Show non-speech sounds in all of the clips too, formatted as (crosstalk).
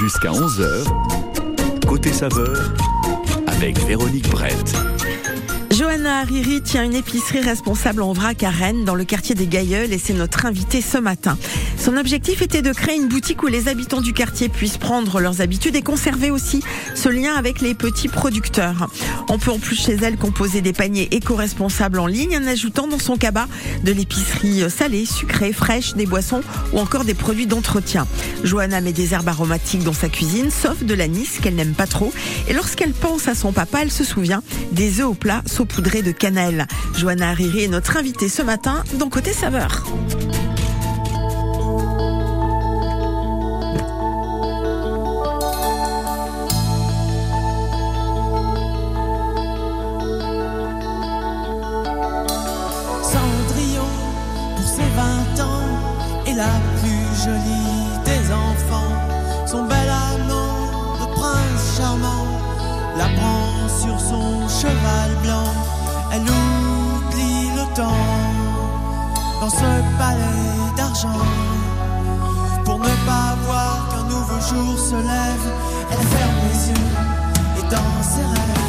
Jusqu'à 11h, côté saveur, avec Véronique Brett. Johanna Hariri tient une épicerie responsable en vrac à Rennes, dans le quartier des Gailleuls, et c'est notre invitée ce matin. Son objectif était de créer une boutique où les habitants du quartier puissent prendre leurs habitudes et conserver aussi ce lien avec les petits producteurs. On peut en plus chez elle composer des paniers éco-responsables en ligne en ajoutant dans son cabas de l'épicerie salée, sucrée, fraîche, des boissons ou encore des produits d'entretien. Johanna met des herbes aromatiques dans sa cuisine, sauf de l'anis qu'elle n'aime pas trop. Et lorsqu'elle pense à son papa, elle se souvient des œufs au plat saupoudrés de cannelle. Johanna Hariri est notre invitée ce matin dans Côté Saveur. Elle oublie le temps dans ce palais d'argent. Pour ne pas voir qu'un nouveau jour se lève, elle ferme les yeux et dans ses rêves,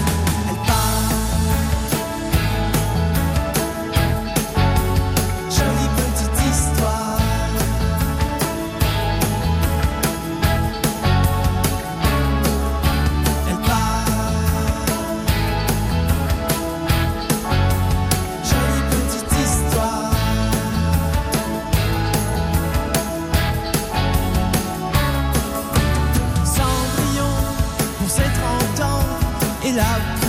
et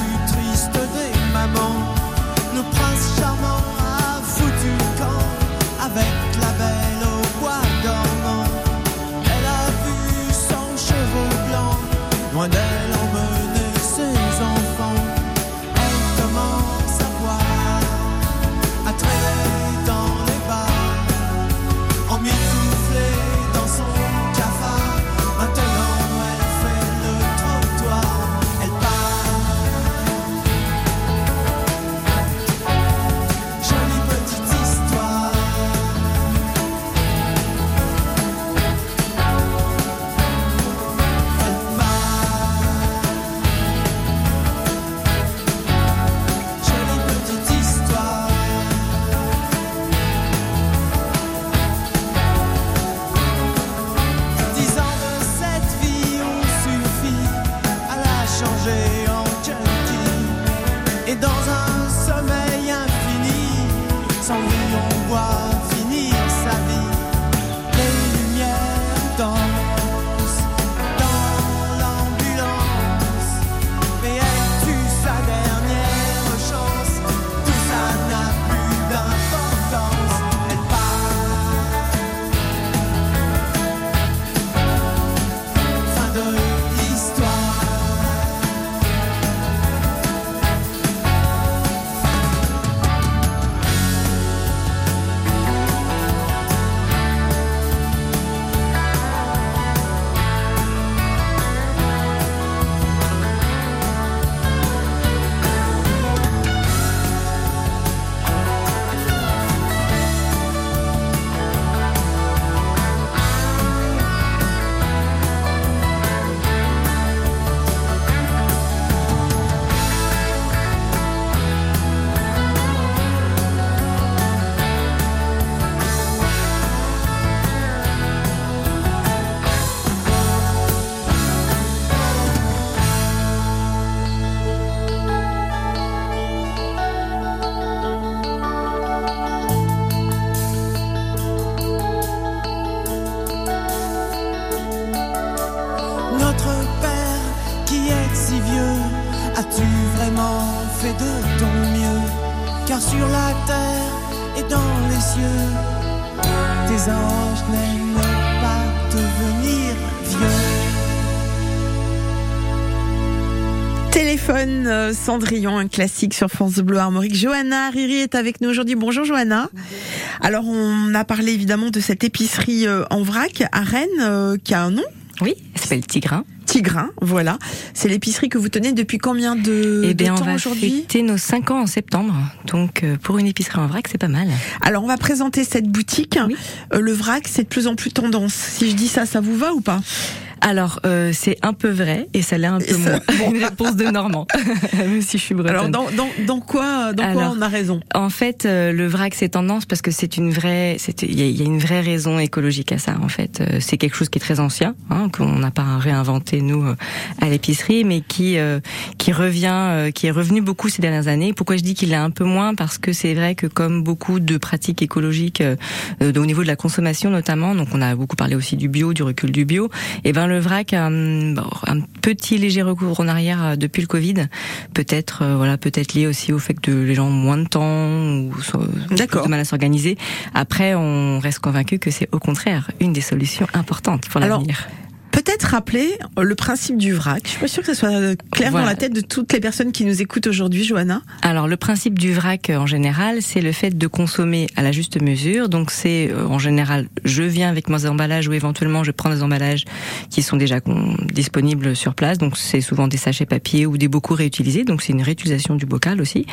Cendrillon, un classique sur France Bleu Armorique. Johanna Hariri est avec nous aujourd'hui. Bonjour Johanna. Alors on a parlé évidemment de cette épicerie euh, en vrac à Rennes euh, qui a un nom. Oui, elle s'appelle Tigrin. Tigrin, voilà. C'est l'épicerie que vous tenez depuis combien de, Eh de bien, on temps va aujourd'hui fêter nos 5 ans en septembre. Donc, euh, pour une épicerie en vrac, c'est pas mal. Alors on va présenter cette boutique. Oui. Le vrac, c'est de plus en plus tendance. Si je dis ça, ça vous va ou pas? Alors, euh, c'est un peu vrai et ça l'est un peu moins. (laughs) Une réponse de Normand, (laughs) même si je suis bretonne. Alors, dans, dans, dans quoi, dans quoi on a raison En fait, euh, le vrac c'est tendance parce que c'est une vraie, il y, y a une vraie raison écologique à ça. En fait, Euh, c'est quelque chose qui est très ancien, hein, qu'on n'a pas réinventé nous euh, à l'épicerie, mais qui euh, qui revient, euh, qui est revenu beaucoup ces dernières années. Pourquoi je dis qu'il est un peu moins? Parce que c'est vrai que comme beaucoup de pratiques écologiques au niveau de la consommation notamment, donc on a beaucoup parlé aussi du bio, du recul du bio. Et ben le vrac a un, bon, un petit léger recours en arrière euh, depuis le Covid, peut-être euh, voilà peut-être lié aussi au fait que les gens ont moins de temps ou ont mal à s'organiser. Après, on reste convaincu que c'est au contraire une des solutions importantes pour l'avenir. Peut-être rappeler le principe du vrac. Je suis pas sûre que ça soit clair Voilà. dans la tête de toutes les personnes qui nous écoutent aujourd'hui, Johanna. Alors le principe du vrac euh, en général, c'est le fait de consommer à la juste mesure. Donc c'est euh, en général, je viens avec mes emballages ou éventuellement je prends des emballages qui sont déjà disponibles sur place. Donc c'est souvent des sachets papier ou des bocaux réutilisés. Donc c'est une réutilisation du bocal aussi.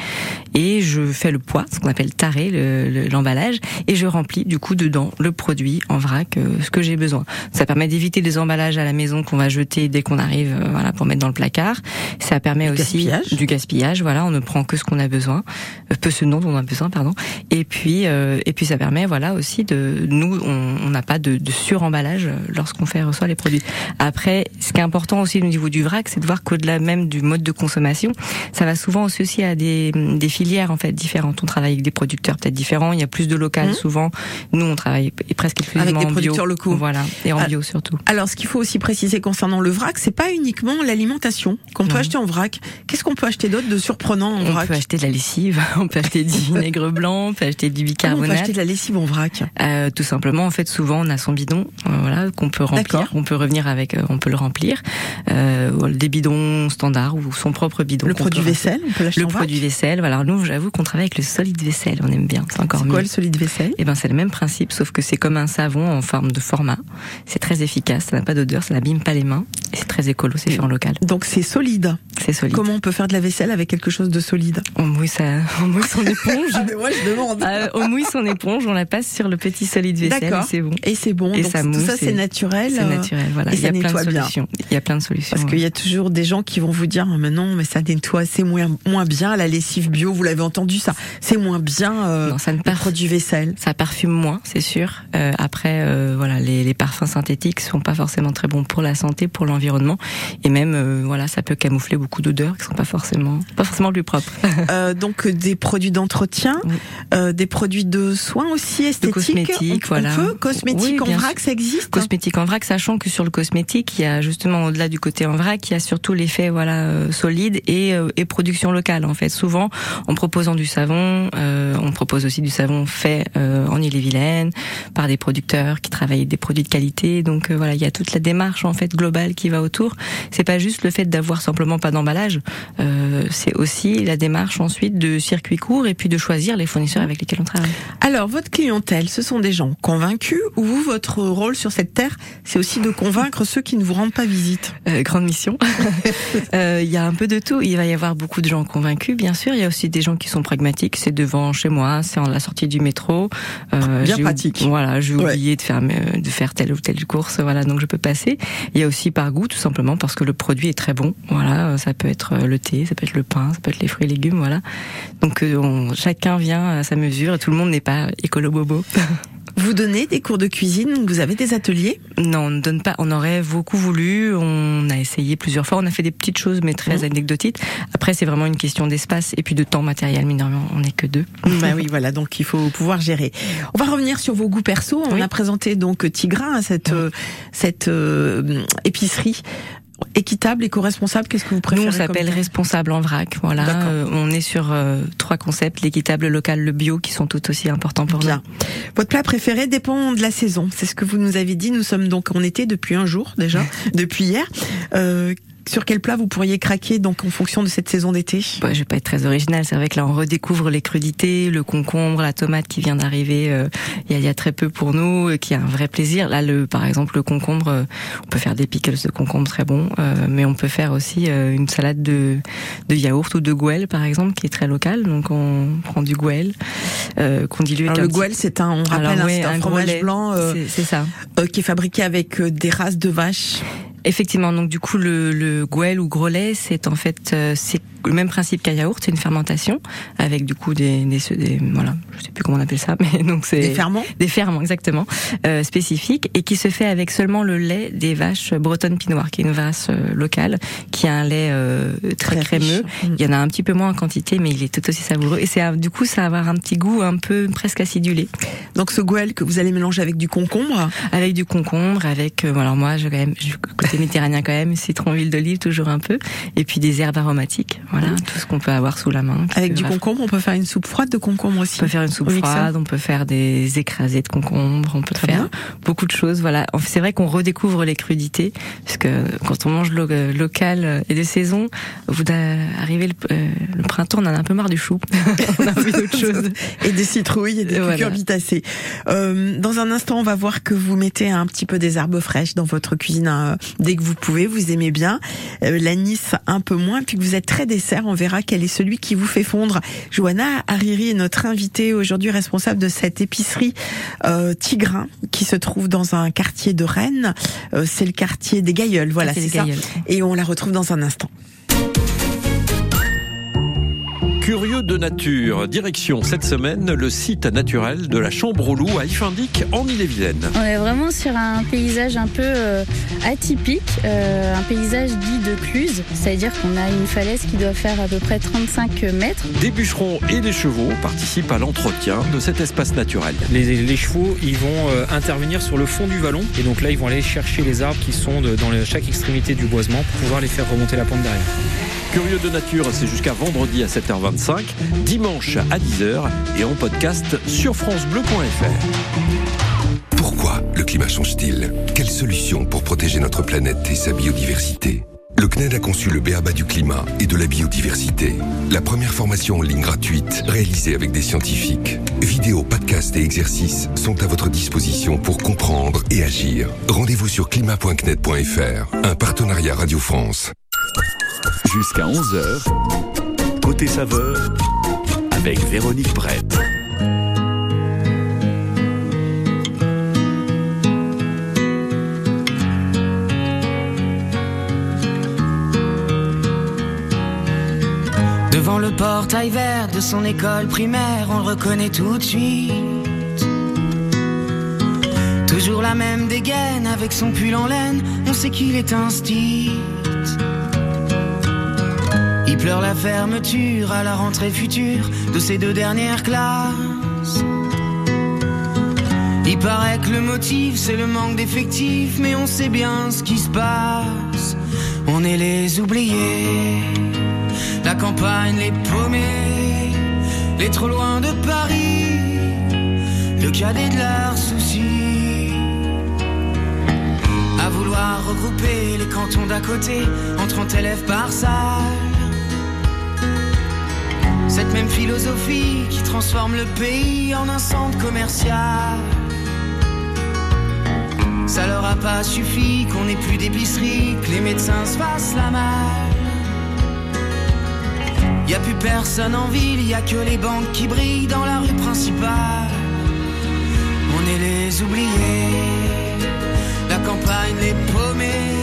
Et je fais le poids, ce qu'on appelle le- le- l'emballage, et je remplis du coup dedans le produit en vrac, euh, ce que j'ai besoin. Ça permet d'éviter des emballages à la maison qu'on va jeter dès qu'on arrive, euh, voilà, pour mettre dans le placard. Ça permet Du aussi gaspillage? du gaspillage. Voilà, on ne prend que ce qu'on a besoin, euh, peu ce dont on a besoin, pardon. Et puis, euh, et puis ça permet, voilà, aussi de nous, on n'a pas de, de suremballage euh, lorsqu'on fait reçoit les produits. Après, ce qui est important aussi au niveau du vrac, c'est de voir qu'au-delà même du mode de consommation, ça va souvent associer à des, des filières en fait différentes. On travaille avec des producteurs peut-être différents. Il y a plus de local Mhm. souvent. Nous, on travaille presque exclusivement des en bio. producteurs locaux. Voilà, et en Ah. bio surtout. Alors, ce qu'il faut aussi préciser concernant le vrac, c'est pas uniquement l'alimentation qu'on peut acheter en vrac. Qu'est-ce qu'on peut acheter d'autre de surprenant en On vrac peut acheter de la lessive, (laughs) on peut acheter du vinaigre (laughs) blanc, on peut acheter du Comment on peut bicarbonate. acheter de la lessive en vrac Euh, tout simplement, en fait, souvent on a son bidon, euh, voilà, qu'on peut remplir. On peut revenir avec, euh, on peut le remplir. Des bidons standards ou son propre bidon. Le produit vaisselle, on peut l'acheter Le en vrac produit vaisselle. Voilà, alors nous, j'avoue qu'on travaille avec le solide vaisselle. On aime bien, c'est encore C'est mieux. quoi le solide vaisselle? Eh ben, c'est le même principe, sauf que c'est comme un savon en forme de format. C'est très efficace, ça n'a pas ça n'abîme pas les mains. Et c'est très écolo, c'est fait en local. Donc c'est solide. C'est solide. Comment on peut faire de la vaisselle avec quelque chose de solide? On mouille, ça, on mouille son (laughs) éponge. Ah mais moi je demande. Euh, on mouille son éponge, on la passe sur le petit solide vaisselle et c'est bon. Et c'est bon. Et donc ça tout ça c'est naturel. C'est euh, naturel, voilà. et Il y a plein de bien. solutions. Il y a plein de solutions. Parce qu'il y a toujours des gens qui vont vous dire, Ah, mais non, mais ça nettoie, c'est moins, moins bien, la lessive bio, vous l'avez entendu ça, c'est moins bien, euh, Non, ça ne part- produit vaisselle. Ça parfume moins, c'est sûr. Euh, après, voilà, les, les parfums synthétiques sont pas forcément très bons pour la santé, pour l'environnement, et même, euh, voilà, ça peut camoufler beaucoup d'odeurs qui sont pas forcément, pas forcément plus propres. (laughs) Euh, donc euh, des produits d'entretien, Oui. euh, des produits de soins aussi esthétiques. cosmétiques, on, voilà. On peut cosmétiques Oui, en vrac, ça existe. hein Cosmétique en vrac, sachant que sur le cosmétique, il y a justement au-delà du côté en vrac, il y a surtout l'effet voilà solide et, et production locale. En fait, souvent en proposant du savon, on propose aussi du savon fait en Ille-et-Vilaine par des producteurs qui travaillent des produits de qualité. Donc voilà, il y a toute la démarche en fait globale qui va autour. C'est pas juste le fait d'avoir simplement pas d'emballage, euh, c'est aussi la démarche ensuite de circuit court et puis de choisir les fournisseurs avec lesquels on travaille. Alors votre clientèle, ce sont des gens convaincus ou vous, votre rôle sur cette terre, c'est aussi de convaincre ceux qui ne vous rendent pas visite? Euh, grande mission. (laughs) Euh, Il y a un peu de tout. Il va y avoir beaucoup de gens convaincus, bien sûr. Il y a aussi des gens qui sont pragmatiques. C'est devant chez moi, c'est en la sortie du métro. Euh, Bien pratique. Voilà, j'ai Ouais. oublié de faire me- de faire telle ou telle course. Voilà, donc je peux Il y a aussi par goût, tout simplement parce que le produit est très bon. Voilà, euh, ça peut être euh, le thé, ça peut être le pain, ça peut être les fruits et légumes. Voilà. Donc euh, chacun vient à sa mesure et tout le monde n'est pas écolo bobo. (laughs) Vous donnez des cours de cuisine, vous avez des ateliers. Non, on ne donne pas. On aurait beaucoup voulu. On a essayé plusieurs fois. On a fait des petites choses, mais très Mhm. anecdotiques. Après, c'est vraiment une question d'espace et puis de temps matériel. Mine on n'est que deux. bah oui, (laughs) voilà, donc il faut pouvoir gérer. On va revenir sur vos goûts perso. On Oui. a présenté donc Tigra, cette euh, cette euh, épicerie équitable, éco-responsable. Qu'est-ce que vous Nous, préférez on s'appelle responsable en vrac. Voilà. Euh, on est sur euh, trois concepts l'équitable, le local, le bio, qui sont tout aussi importants pour Bien. Votre plat préféré dépend de la saison. C'est ce que vous nous avez dit. Nous sommes donc en été depuis un jour déjà, (laughs) depuis hier. Euh, sur quel plat vous pourriez craquer donc en fonction de cette saison d'été? Bah, je vais pas être très original. C'est vrai que là, on redécouvre les crudités, le concombre, la tomate qui vient d'arriver euh, il y, a, il y a très peu pour nous, euh, qui a un vrai plaisir. Là, le, par exemple, le concombre, euh, on peut faire des pickles de concombre très bons, euh, mais on peut faire aussi une salade de, de yaourt ou de gouelle, par exemple, qui est très locale. Donc, on prend du euh, qu'on dilue Alors avec le un petit- gouelle, c'est un, on rappelle, Alors, ouais, c'est un, un gros fromage blanc C'est- ça. qui est fabriqué avec des races de vaches. Effectivement, donc du coup le, le gouel ou gros lait, c'est en fait euh, c'est le même principe qu'un yaourt, c'est une fermentation avec du coup des, des, des, voilà, je sais plus comment on appelle ça, (laughs) mais donc c'est des ferments, des ferments exactement euh, spécifiques et qui se fait avec seulement le lait des vaches bretonnes pinoires, qui est une race euh, locale, qui a un lait euh, très, Très crémeux. riche. Mm. Il y en a un petit peu moins en quantité, mais il est tout aussi savoureux et c'est du coup ça va avoir un petit goût un peu presque acidulé, Donc ce gouel que vous allez mélanger avec du concombre? avec du concombre, avec euh, alors moi je quand même je, côté méditerranéen quand même, citron, huile d'olive toujours un peu, et puis des herbes aromatiques, voilà tout ce qu'on peut avoir sous la main. Avec du concombre, on peut faire une soupe froide de concombre aussi. On peut faire une soupe froide, on peut faire des écrasés de concombre, on peut Très faire bien. beaucoup de choses. Voilà, c'est vrai qu'on redécouvre les crudités, parce que quand on mange euh, local et de saison, d'arriver le, euh, le printemps, on en a un peu marre du chou. (laughs) on a envie d'autre chose. (laughs) et des citrouilles et des Voilà. cucurbitacées. Euh, dans un instant, on va voir que vous mettez un petit peu des herbes fraîches dans votre cuisine euh, dès que vous pouvez. Vous aimez bien Euh, l'anis un peu moins, puis que vous êtes très dessert. On verra quel est celui qui vous fait fondre. Johanna Hariri est notre invitée aujourd'hui, responsable de cette épicerie euh, Tigrin qui se trouve dans un quartier de Rennes. Euh, c'est le quartier des Gailleuls. Voilà, c'est ça. Et on la retrouve dans un instant. Curieux de nature, direction cette semaine le site naturel de la Chambre au Loup à Ifindic en Ille-et-Vilaine. On est vraiment sur un paysage un peu euh, atypique, euh, un paysage dit de cluse, c'est-à-dire qu'on a une falaise qui doit faire à peu près 35 mètres. Des bûcherons et des chevaux participent à l'entretien de cet espace naturel. Les, les chevaux, ils vont euh, intervenir sur le fond du vallon et donc là, ils vont aller chercher les arbres qui sont de- dans le- chaque extrémité du boisement pour pouvoir les faire remonter la pente derrière. Curieux de nature, c'est jusqu'à vendredi à 7h25, dimanche à 10h et en podcast sur francebleu.fr. Pourquoi le climat change-t-il? Quelle solution pour protéger notre planète et sa biodiversité? Le CNED a conçu le BABA du climat et de la biodiversité. La première formation en ligne gratuite réalisée avec des scientifiques. Vidéos, podcasts et exercices sont à votre disposition pour comprendre et agir. Rendez-vous sur climat.cned.fr, un partenariat Radio France. Jusqu'à 11h, côté saveur, avec Véronique Brett. Devant le portail vert de son école primaire, on le reconnaît tout de suite. Toujours la même dégaine avec son pull en laine, on sait qu'il est un stit. Il pleure la fermeture à la rentrée future de ses deux dernières classes. Il paraît que le motif c'est le manque d'effectifs, mais on sait bien ce qui se passe. On est les oubliés. La campagne, les paumés, les trop loin de Paris, le cadet de leurs soucis. À vouloir regrouper les cantons d'à côté en 30 élèves par salle. Cette même philosophie qui transforme le pays en un centre commercial. Ça leur a pas suffi qu'on ait plus d'épicerie, que les médecins se fassent la malle. Y a plus personne en ville, y a que les banques qui brillent dans la rue principale. On est les oubliés, la campagne, les paumés,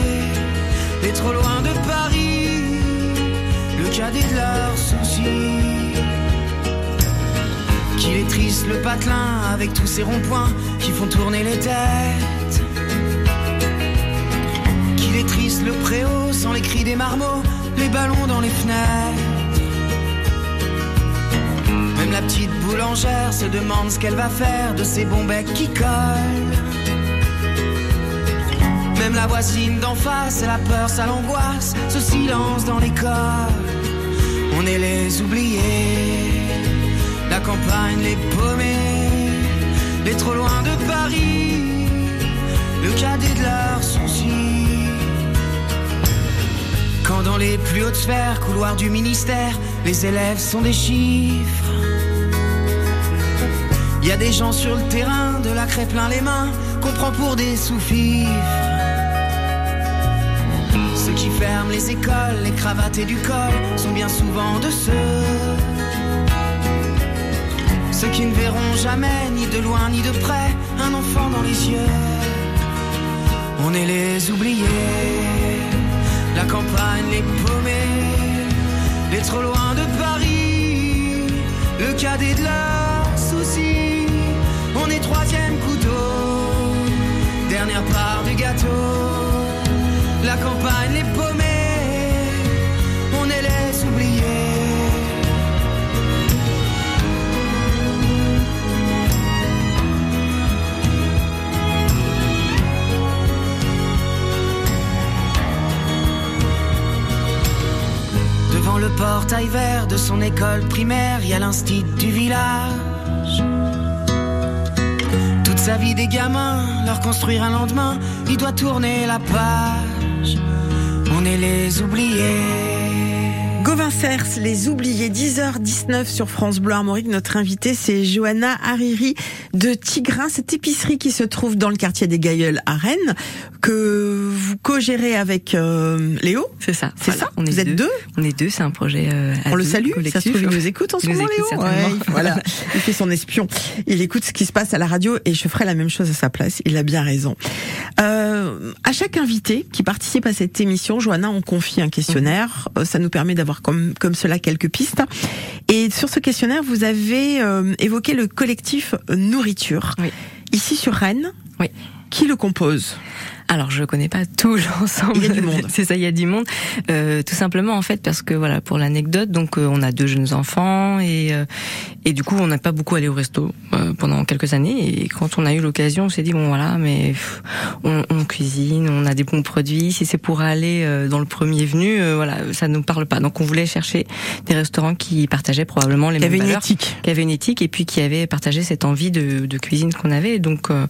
les trop loin de Paris, de leurs soucis. Qu'il est triste le patelin avec tous ces ronds-points qui font tourner les têtes. Qu'il est triste le préau sans les cris des marmots, les ballons dans les fenêtres. Même la petite boulangère se demande ce qu'elle va faire de ces bons becs qui collent. Même la voisine d'en face, elle a peur, ça l'angoisse, ce silence dans l'école. On est les oubliés, la campagne, les paumés, les trop loin de Paris, le cadet de leurs soucis. Quand dans les plus hautes sphères, couloirs du ministère, les élèves sont des chiffres. Y a des gens sur le terrain, de la craie plein les mains, qu'on prend pour des sous-fifres. Ceux qui ferment les écoles, les cravates et du col sont bien souvent de ceux. Ceux qui ne verront jamais, ni de loin ni de près, un enfant dans les yeux. On est les oubliés. campagne, les paumés, les trop loin de Paris, le cadet de leurs soucis. On est troisième couteau, dernière part du gâteau. La campagne, les paumés, on les oubliés. Devant le portail vert de son école primaire, il y a l'instit du village. Toute sa vie des gamins, leur construire un lendemain, il doit tourner la page. Les oubliés. Les oubliés, 10h19 sur France Bleu Armorique. Notre invité, c'est Johanna Hariri de Tigrin, cette épicerie qui se trouve dans le quartier des Gailleuls à Rennes, que vous co-gérez avec euh, Léo. C'est ça. C'est Voilà, ça On est Vous êtes deux On est deux, c'est un projet. euh, On le salue, ça collectif. se trouve, il nous écoute en ce moment, Léo. Ouais, (laughs) voilà, il fait son espion. Il écoute ce qui se passe à la radio et je ferai la même chose à sa place. Il a bien raison. Euh, à chaque invité qui participe à cette émission, Johanna, on confie un questionnaire. Euh, Ça nous permet d'avoir comme, comme cela quelques pistes. Et sur ce questionnaire, vous avez euh, évoqué le collectif Nourriture. Oui. Ici sur Rennes. Oui. Qui le compose? Alors, je connais pas tout (laughs) l'ensemble. Il y a du monde. (laughs) C'est ça, il y a du monde. Euh, tout simplement, en fait, parce que voilà, pour l'anecdote, donc euh, on a deux jeunes enfants et euh, et du coup, on n'a pas beaucoup allé au resto euh, pendant quelques années. Et quand on a eu l'occasion, on s'est dit bon voilà, mais pff, on, on cuisine, on a des bons produits. Si c'est pour aller euh, dans le premier venu, euh, voilà, ça nous parle pas. Donc, on voulait chercher des restaurants qui partageaient probablement les Qui mêmes avait une éthique. qui avait une éthique et puis qui avait partagé cette envie de, de cuisine qu'on avait. Donc, euh,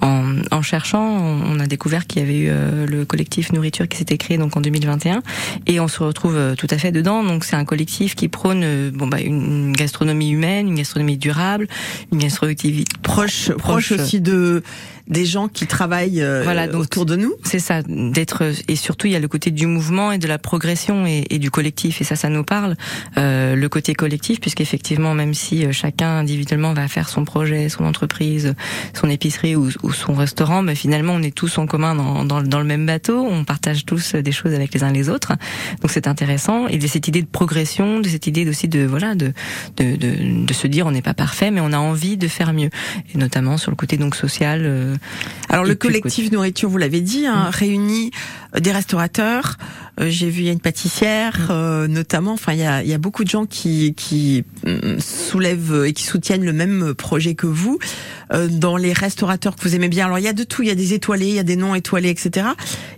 en, en cherchant, on a découvert qu'il y avait eu euh, le collectif Nourriture qui s'était créé donc en 2021 et on se retrouve euh, tout à fait dedans. Donc, c'est un collectif qui prône euh, bon bah une, une gastronomie humaine, une gastronomie durable, une gastronomie Proche, proche, Proche. aussi de des gens qui travaillent euh, Voilà, donc- autour de nous. C'est ça, d'être et surtout il y a le côté du mouvement et de la progression et, et du collectif et ça, ça nous parle. Euh, le côté collectif, puisqu'effectivement, même si euh, chacun individuellement va faire son projet, son entreprise, son épicerie ou, ou son restaurant, mais finalement on est tous en commun dans, dans, dans le même bateau, on partage tous des choses avec les uns les autres. Donc c'est intéressant et de cette idée de progression, de cette idée aussi de voilà de de, de, de se dire on n'est pas parfait, mais on a envie de faire mieux et notamment sur le côté donc social. euh, Alors Et le collectif nourriture, vous l'avez dit, hein, réunit euh, des restaurateurs. euh, J'ai vu il y a une pâtissière, euh, notamment. Enfin, il y a, y a beaucoup de gens qui qui hum, soulèvent et qui soutiennent le même projet que vous. Euh, dans les restaurateurs que vous aimez bien, alors il y a de tout. Il y a des étoilés, il y a des non étoilés, etc.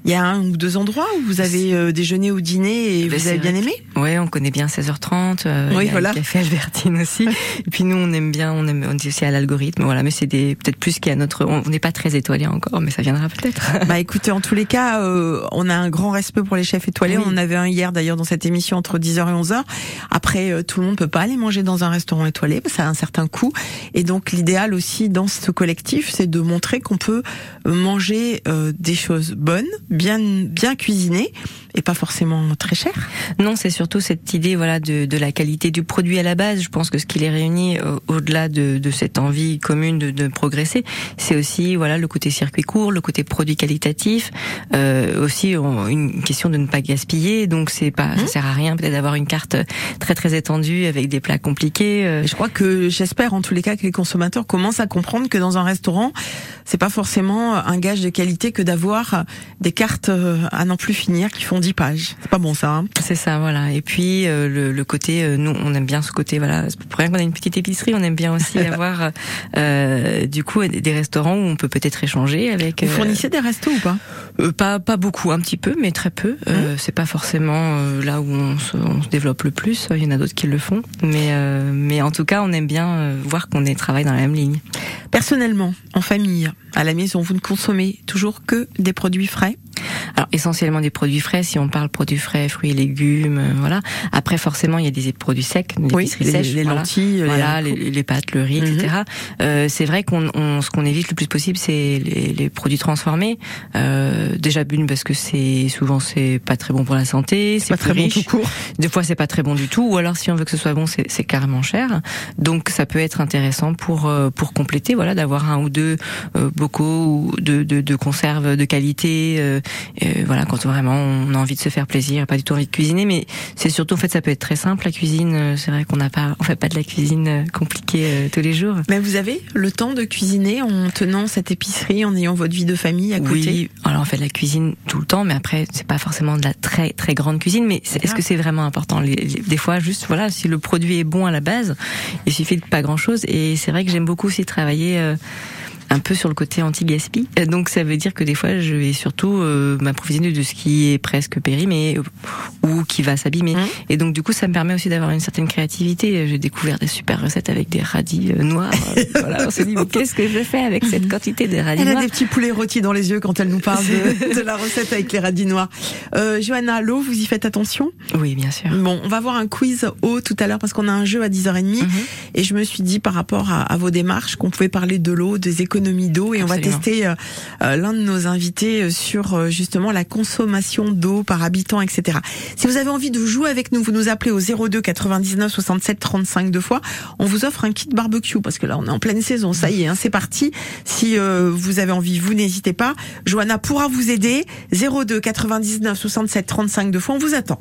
Il y a un ou deux endroits où vous avez euh, déjeuné ou dîné et Ben, vous avez bien aimé. Ouais, on connaît bien 16h30. euh, Oui, il y a voilà. Le café Albertine aussi. Et puis nous, on aime bien, on aime, on est aussi à l'algorithme. Voilà, mais c'est des peut-être plus qu'à notre. On n'est pas très étoilé encore, mais ça viendra peut-être. (laughs) Bah écoutez, en tous les cas, euh, on a un grand respect pour les chefs étoilés. Oui. On en avait un hier d'ailleurs dans cette émission entre 10h et 11h. Après, euh, tout le monde peut pas aller manger dans un restaurant étoilé, ça a un certain coût. Et donc l'idéal aussi dans ce collectif, c'est de montrer qu'on peut manger euh, des choses bonnes, bien bien cuisinées et pas forcément très chères. Non, c'est surtout cette idée, voilà, de, de la qualité du produit à la base. Je pense que ce qui les réunit, euh, au-delà de, de cette envie commune de, de progresser, c'est aussi, voilà, le côté circuit court, le côté produit qualitatif, euh, aussi on- une question de ne pas gaspiller. Donc c'est pas, ça sert à rien peut-être d'avoir une carte très très étendue avec des plats compliqués. euh, je crois que j'espère en tous les cas que les consommateurs commencent à comprendre que dans un restaurant, c'est pas forcément un gage de qualité que d'avoir des cartes euh, à n'en plus finir qui font 10 pages. C'est pas bon ça. Hein C'est ça, voilà. Et puis euh, le, le côté, euh, nous, on aime bien ce côté, voilà. C'est Pour rien qu'on a une petite épicerie, on aime bien aussi (laughs) avoir, euh, du coup, des restaurants où on peut peut-être échanger avec. Vous euh, fournissez des restos ou pas? Euh, pas pas beaucoup, un petit peu, mais très peu. Euh, C'est pas forcément euh, là où on se, on se développe le plus. Il y en a d'autres qui le font, mais euh, mais en tout cas, on aime bien euh, voir qu'on est travaille dans la même ligne. Personnellement, en famille, à la maison, vous ne consommez toujours que des produits frais Alors essentiellement des produits frais. Si on parle produits frais, fruits et légumes, euh, voilà. Après, forcément, il y a des produits secs, des Oui, les- sèches, les voilà. lentilles, les voilà, les, les pâtes, le riz, Mhm. etc. Euh, c'est vrai qu'on on- ce qu'on évite le plus possible, c'est les, les produits transformés. Euh, déjà d'une parce que c'est souvent c'est pas très bon pour la santé, c'est pas très bon riche. tout court. Des fois, c'est pas très bon du tout, ou alors si on veut que ce soit bon, c'est c'est carrément cher. Donc, ça peut être intéressant pour euh, pour compléter, voilà, d'avoir un ou deux euh, bocaux ou de, de, de conserves de qualité, euh, euh, voilà, quand vraiment on a envie de se faire plaisir, pas du tout envie de cuisiner, mais c'est surtout en fait ça peut être très simple la cuisine. euh, C'est vrai qu'on n'a pas, on fait pas de la cuisine euh, compliquée euh, tous les jours. Mais vous avez le temps de cuisiner en tenant cette épicerie, en ayant votre vie de famille à côté? Oui, alors on fait de la cuisine tout le temps, mais après c'est pas forcément de la très très grande cuisine. Mais est-ce que c'est vraiment important? Les- les- Des fois, juste voilà, si le produit est bon à la base, il suffit de pas grand chose. Et c'est vrai que j'aime beaucoup aussi travailler. euh, un peu sur le côté anti-gaspi. Euh, Donc ça veut dire que des fois je vais surtout euh, m'approvisionner de ce qui est presque périmé euh, ou qui va s'abîmer. Mmh. Et donc du coup ça me permet aussi d'avoir une certaine créativité. J'ai découvert des super recettes avec des radis euh, noirs. (laughs) Voilà, on s'est dit mais qu'est-ce que je fais avec cette quantité de radis Elle a noirs des petits poulets rôtis dans les yeux quand elle nous parle de, (laughs) de la recette avec les radis noirs. Euh, Johanna, l'eau, vous y faites attention? Oui, bien sûr. Bon, on va voir un quiz eau tout à l'heure parce qu'on a un jeu à 10h30 Mhm. et je me suis dit par rapport à, à vos démarches qu'on pouvait parler de l'eau, des économies d'eau et on va tester euh, euh, l'un de nos invités euh, sur euh, justement la consommation d'eau par habitant, etc. Si vous avez envie de jouer avec nous, vous nous appelez au 02 99 67 35 deux fois. On vous offre un kit barbecue parce que là on est en pleine saison. Ça y est, hein, c'est parti. Si euh, vous avez envie, vous n'hésitez pas. Johanna pourra vous aider. 02 99 67 35 deux fois. On vous attend.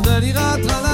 dans de l'iratra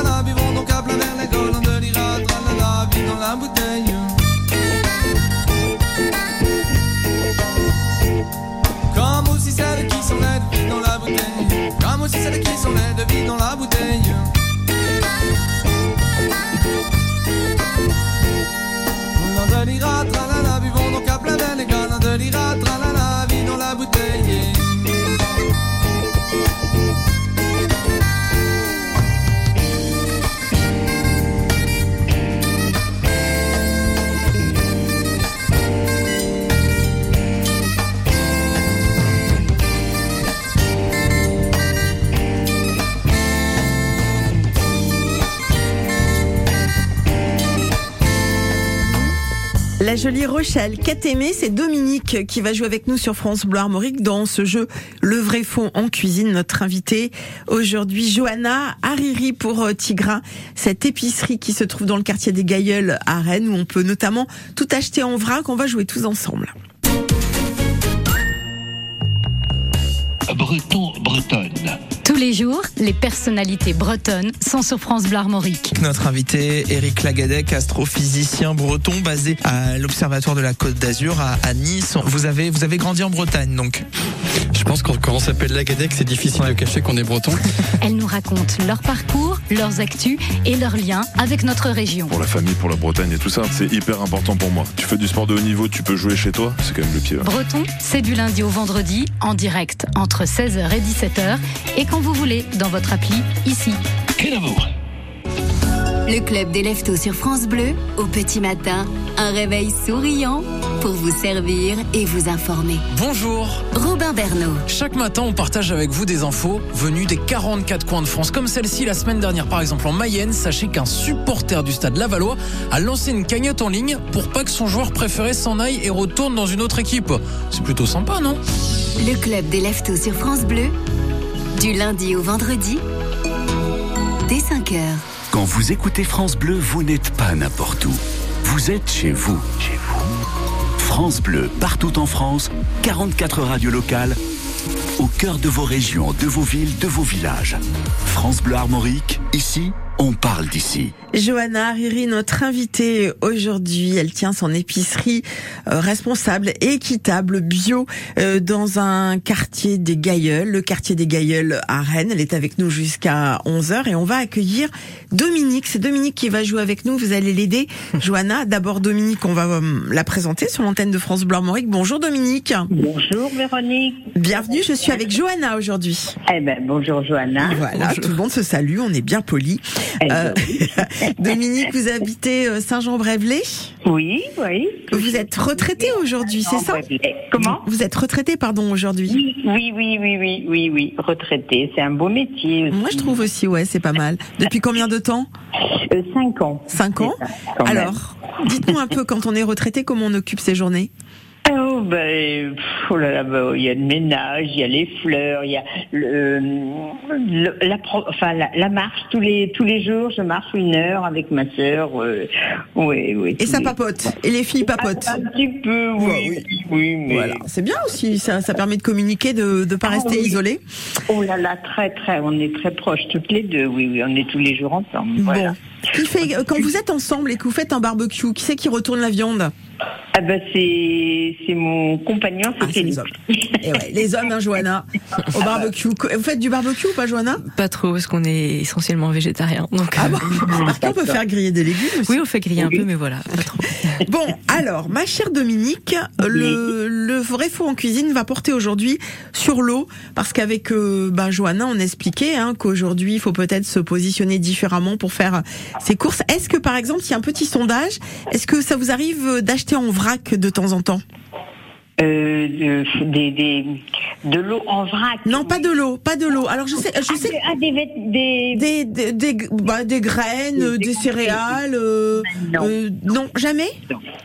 Jolie Rochelle, aimé, c'est Dominique qui va jouer avec nous sur France Bleu Armorique dans ce jeu Le vrai fond en cuisine. Notre invité aujourd'hui, Johanna Hariri pour euh, Tigrin, cette épicerie qui se trouve dans le quartier des Gailleuls à Rennes où on peut notamment tout acheter en vrac. On va jouer tous ensemble. Breton, bretonne. Tous les jours, les personnalités bretonnes sont sur France Bleu Armorique. Notre invité, Eric Lagadec, astrophysicien breton basé à l'Observatoire de la Côte d'Azur à, à Nice. Vous avez, vous avez grandi en Bretagne donc Je pense que quand on s'appelle Lagadec, c'est difficile de cacher qu'on est breton. (laughs) Elles nous racontent leur parcours, leurs actus et leurs liens avec notre région. Pour la famille, pour la Bretagne et tout ça, c'est hyper important pour moi. Tu fais du sport de haut niveau, tu peux jouer chez toi, c'est quand même le pied. Breton, c'est du lundi au vendredi, en direct, entre 16h et 17h, et quand vous voulez, dans votre appli, ici. Quel amour Le club des leftos sur France Bleu, au petit matin, un réveil souriant pour vous servir et vous informer. Bonjour. Robin Bernot. Chaque matin, on partage avec vous des infos venues des 44 coins de France, comme celle-ci la semaine dernière, par exemple en Mayenne. Sachez qu'un supporter du stade Lavallois a lancé une cagnotte en ligne pour pas que son joueur préféré s'en aille et retourne dans une autre équipe. C'est plutôt sympa, non? Le club des leftos sur France Bleu, du lundi au vendredi, dès 5 heures. Quand vous écoutez France Bleu, vous n'êtes pas n'importe où. Vous êtes chez vous. Chez vous. France Bleu, partout en France, 44 radios locales, au cœur de vos régions, de vos villes, de vos villages. France Bleu Armorique, ici, on parle d'ici. Johanna Hariri, notre invitée aujourd'hui, elle tient son épicerie euh, responsable, équitable, bio, euh, dans un quartier des Gailleuls, le quartier des Gailleuls à Rennes. Elle est avec nous jusqu'à 11h et on va accueillir Dominique. C'est Dominique qui va jouer avec nous, vous allez l'aider. (laughs) Johanna, d'abord Dominique, on va euh, la présenter sur l'antenne de France Blanc Mauric. Bonjour Dominique. Bonjour Véronique. Bienvenue, je suis avec Johanna aujourd'hui. Eh ben bonjour Johanna. Voilà, Bonjour. tout le monde se salue, on est bien poli. Euh, (laughs) Dominique, vous habitez euh, Saint-Jean-Brévelay? Oui, oui. Vous êtes retraité aujourd'hui, c'est ça? Comment? Vous êtes retraité, pardon, aujourd'hui? Oui, oui, oui, oui, oui, oui, oui. Retraité, c'est un beau métier. Aussi. Moi, je trouve aussi, ouais, c'est pas mal. Depuis combien de temps? Euh, cinq ans. Cinq ans? Alors, dites-nous un peu, quand on est retraité, comment on occupe ses journées? Oh, ben, oh là là, ben, il y a le ménage, il y a les fleurs, il y a le, le- la, pro- enfin, la, la marche tous les tous les jours. Je marche une heure avec ma sœur. euh, oui, oui. Et ça les- papote Et les filles papotent Un petit peu, oui, oui, oui, mais. Voilà, c'est bien aussi, ça, ça permet de communiquer, de ne pas Ah rester oui. isolé. Oh là là, très très, on est très proches toutes les deux. Oui, oui, on est tous les jours ensemble. Voilà. Bon. Ce qui fait, euh, quand vous êtes ensemble et que vous faites un barbecue, qui c'est qui retourne la viande Ah ben c'est c'est mon compagnon, c'est Ah, c'est Philippe. les hommes. Et ouais, les hommes, hein, Johanna, au barbecue. Vous faites du barbecue ou pas, Johanna Pas trop, parce qu'on est essentiellement végétarien. Donc, Ah bon euh, Est-ce qu'on peut faire griller des légumes aussi oui, on fait griller un peu, mais voilà, pas trop. (laughs) Bon, alors, ma chère Dominique, le, le vrai faux en cuisine va porter aujourd'hui sur l'eau, parce qu'avec euh, ben, Johanna, on expliquait hein, qu'aujourd'hui, il faut peut-être se positionner différemment pour faire ses courses. Est-ce que, par exemple, il y a un petit sondage, est-ce que ça vous arrive d'acheter en vrac de temps en temps? Euh, de, des, des, de l'eau en vrac. Non, pas de l'eau, pas de l'eau. Alors, je sais, je Ah, sais des, ah, des, des, des, des, bah, des graines, euh, des céréales. euh, Non. euh, non, jamais?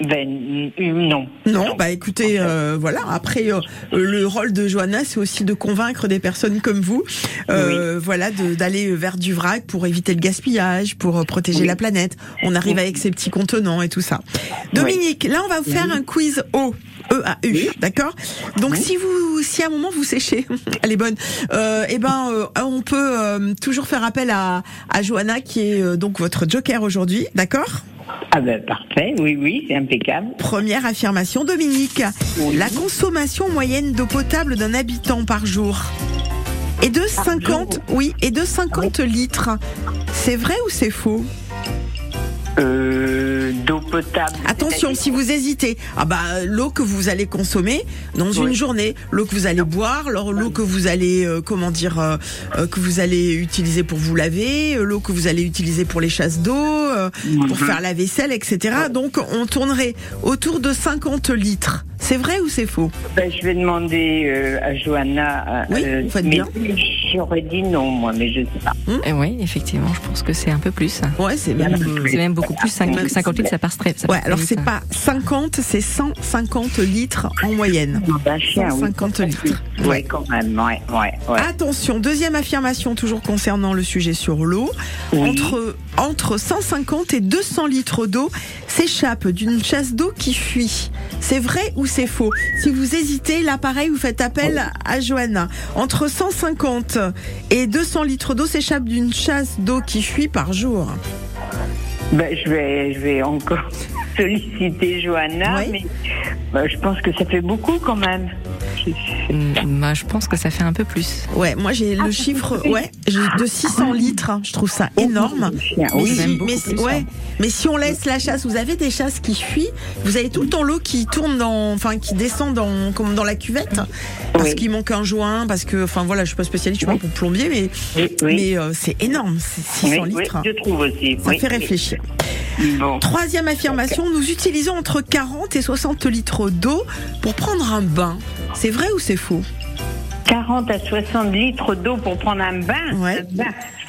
Ben, euh, non. Non, bah écoutez, euh, voilà. Après, euh, le rôle de Johanna, c'est aussi de convaincre des personnes comme vous, euh, voilà, d'aller vers du vrac pour éviter le gaspillage, pour euh, protéger Oui. la planète. On arrive avec ces petits contenants et tout ça. Dominique, là, on va vous faire un quiz eau. E A U, d'accord? Donc si vous, si à un moment vous séchez, (laughs) elle est bonne. Euh, eh ben, euh, on peut euh, toujours faire appel à, à Johanna qui est euh, donc votre joker aujourd'hui, d'accord? Ah ben parfait, oui, oui, c'est impeccable. Première affirmation, Dominique. La consommation moyenne d'eau potable d'un habitant par jour est de 50, oui, est de 50 litres. C'est vrai ou c'est faux? Euh, d'eau potable. Attention, si vous hésitez, ah bah l'eau que vous allez consommer dans une journée, l'eau que vous allez boire, l'eau que vous allez euh, comment dire euh, euh, que vous allez utiliser pour vous laver, euh, l'eau que vous allez utiliser pour les chasses d'eau, euh, pour Mhm. faire la vaisselle, etc. Donc on tournerait autour de 50 litres C'est vrai ou c'est faux? Ben, je vais demander euh, à Johanna. Oui, euh, vous faites mais bien. J'aurais dit non, moi, mais je sais pas. Et oui, effectivement, je pense que c'est un peu plus. Ouais, c'est même. C'est même beaucoup plus. 5, 50 litres, ça passe très. ça Ouais, alors c'est pas 50, c'est 150 litres en moyenne. Ben, chien, oui. 150 litres. Ouais, quand même, ouais, ouais, ouais. Attention, deuxième affirmation toujours concernant le sujet sur l'eau. Entre, entre 150 et 200 litres d'eau s'échappent d'une chasse d'eau qui fuit. C'est vrai ou c'est faux Si vous hésitez, là pareil, vous faites appel à Johanna. Entre 150 et 200 litres d'eau s'échappent d'une chasse d'eau qui fuit par jour. Ben, je vais, je vais encore solliciter Johanna, mais ben, je pense que ça fait beaucoup quand même. Mm, bah, je pense que ça fait un peu plus. Ouais, moi j'ai le chiffre ouais, de 600 litres. hein. Je trouve ça énorme. Mais si, mais plus, ouais, hein. mais si on laisse la chasse, vous avez des chasses qui fuient. Vous avez tout le temps l'eau qui tourne dans, enfin qui descend dans, comme dans la cuvette, parce qu'il manque un joint, parce que, enfin voilà, je suis pas spécialiste, je suis pas pour plombier, mais mais euh, c'est énorme, c'est 600 Oui, oui, litres. je trouve aussi. Ça oui, fait réfléchir. Bon. Troisième affirmation, nous utilisons entre 40 et 60 litres d'eau pour prendre un bain. C'est vrai ou c'est faux? 40 à 60 litres d'eau pour prendre un bain.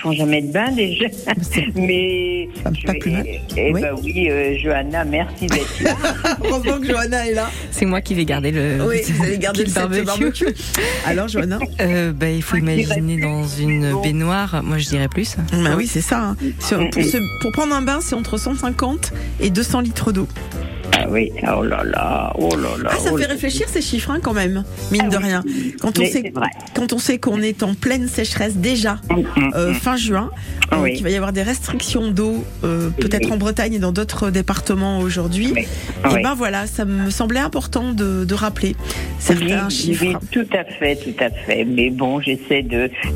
Prends jamais de bain déjà. (laughs) Mais. Pas plus mal. Eh ben oui, euh, Johanna, merci d'être là. (laughs) Heureusement que Johanna est là. C'est moi qui vais garder le. Oui, vous allez garder (laughs) le barbecue. Alors, Johanna Euh, bah, il faut imaginer dans une baignoire. Moi, je dirais plus. Bah oui, c'est ça. hein. Sur- pour, se- pour prendre un bain, c'est entre 150 et 200 litres d'eau. Ah oui, oh là là, oh là là. Ah, ça oh fait là. réfléchir ces chiffres hein, quand même, mine de rien. Quand on Mais sait, quand on sait qu'on est en pleine sécheresse déjà euh, fin juin, Oui. qu'il va y avoir des restrictions d'eau, euh, peut-être en Bretagne et dans d'autres départements aujourd'hui. Et Oui. ben voilà, ça me semblait important de, de rappeler certains chiffres. oui, tout à fait, tout à fait. Mais bon, j'essaie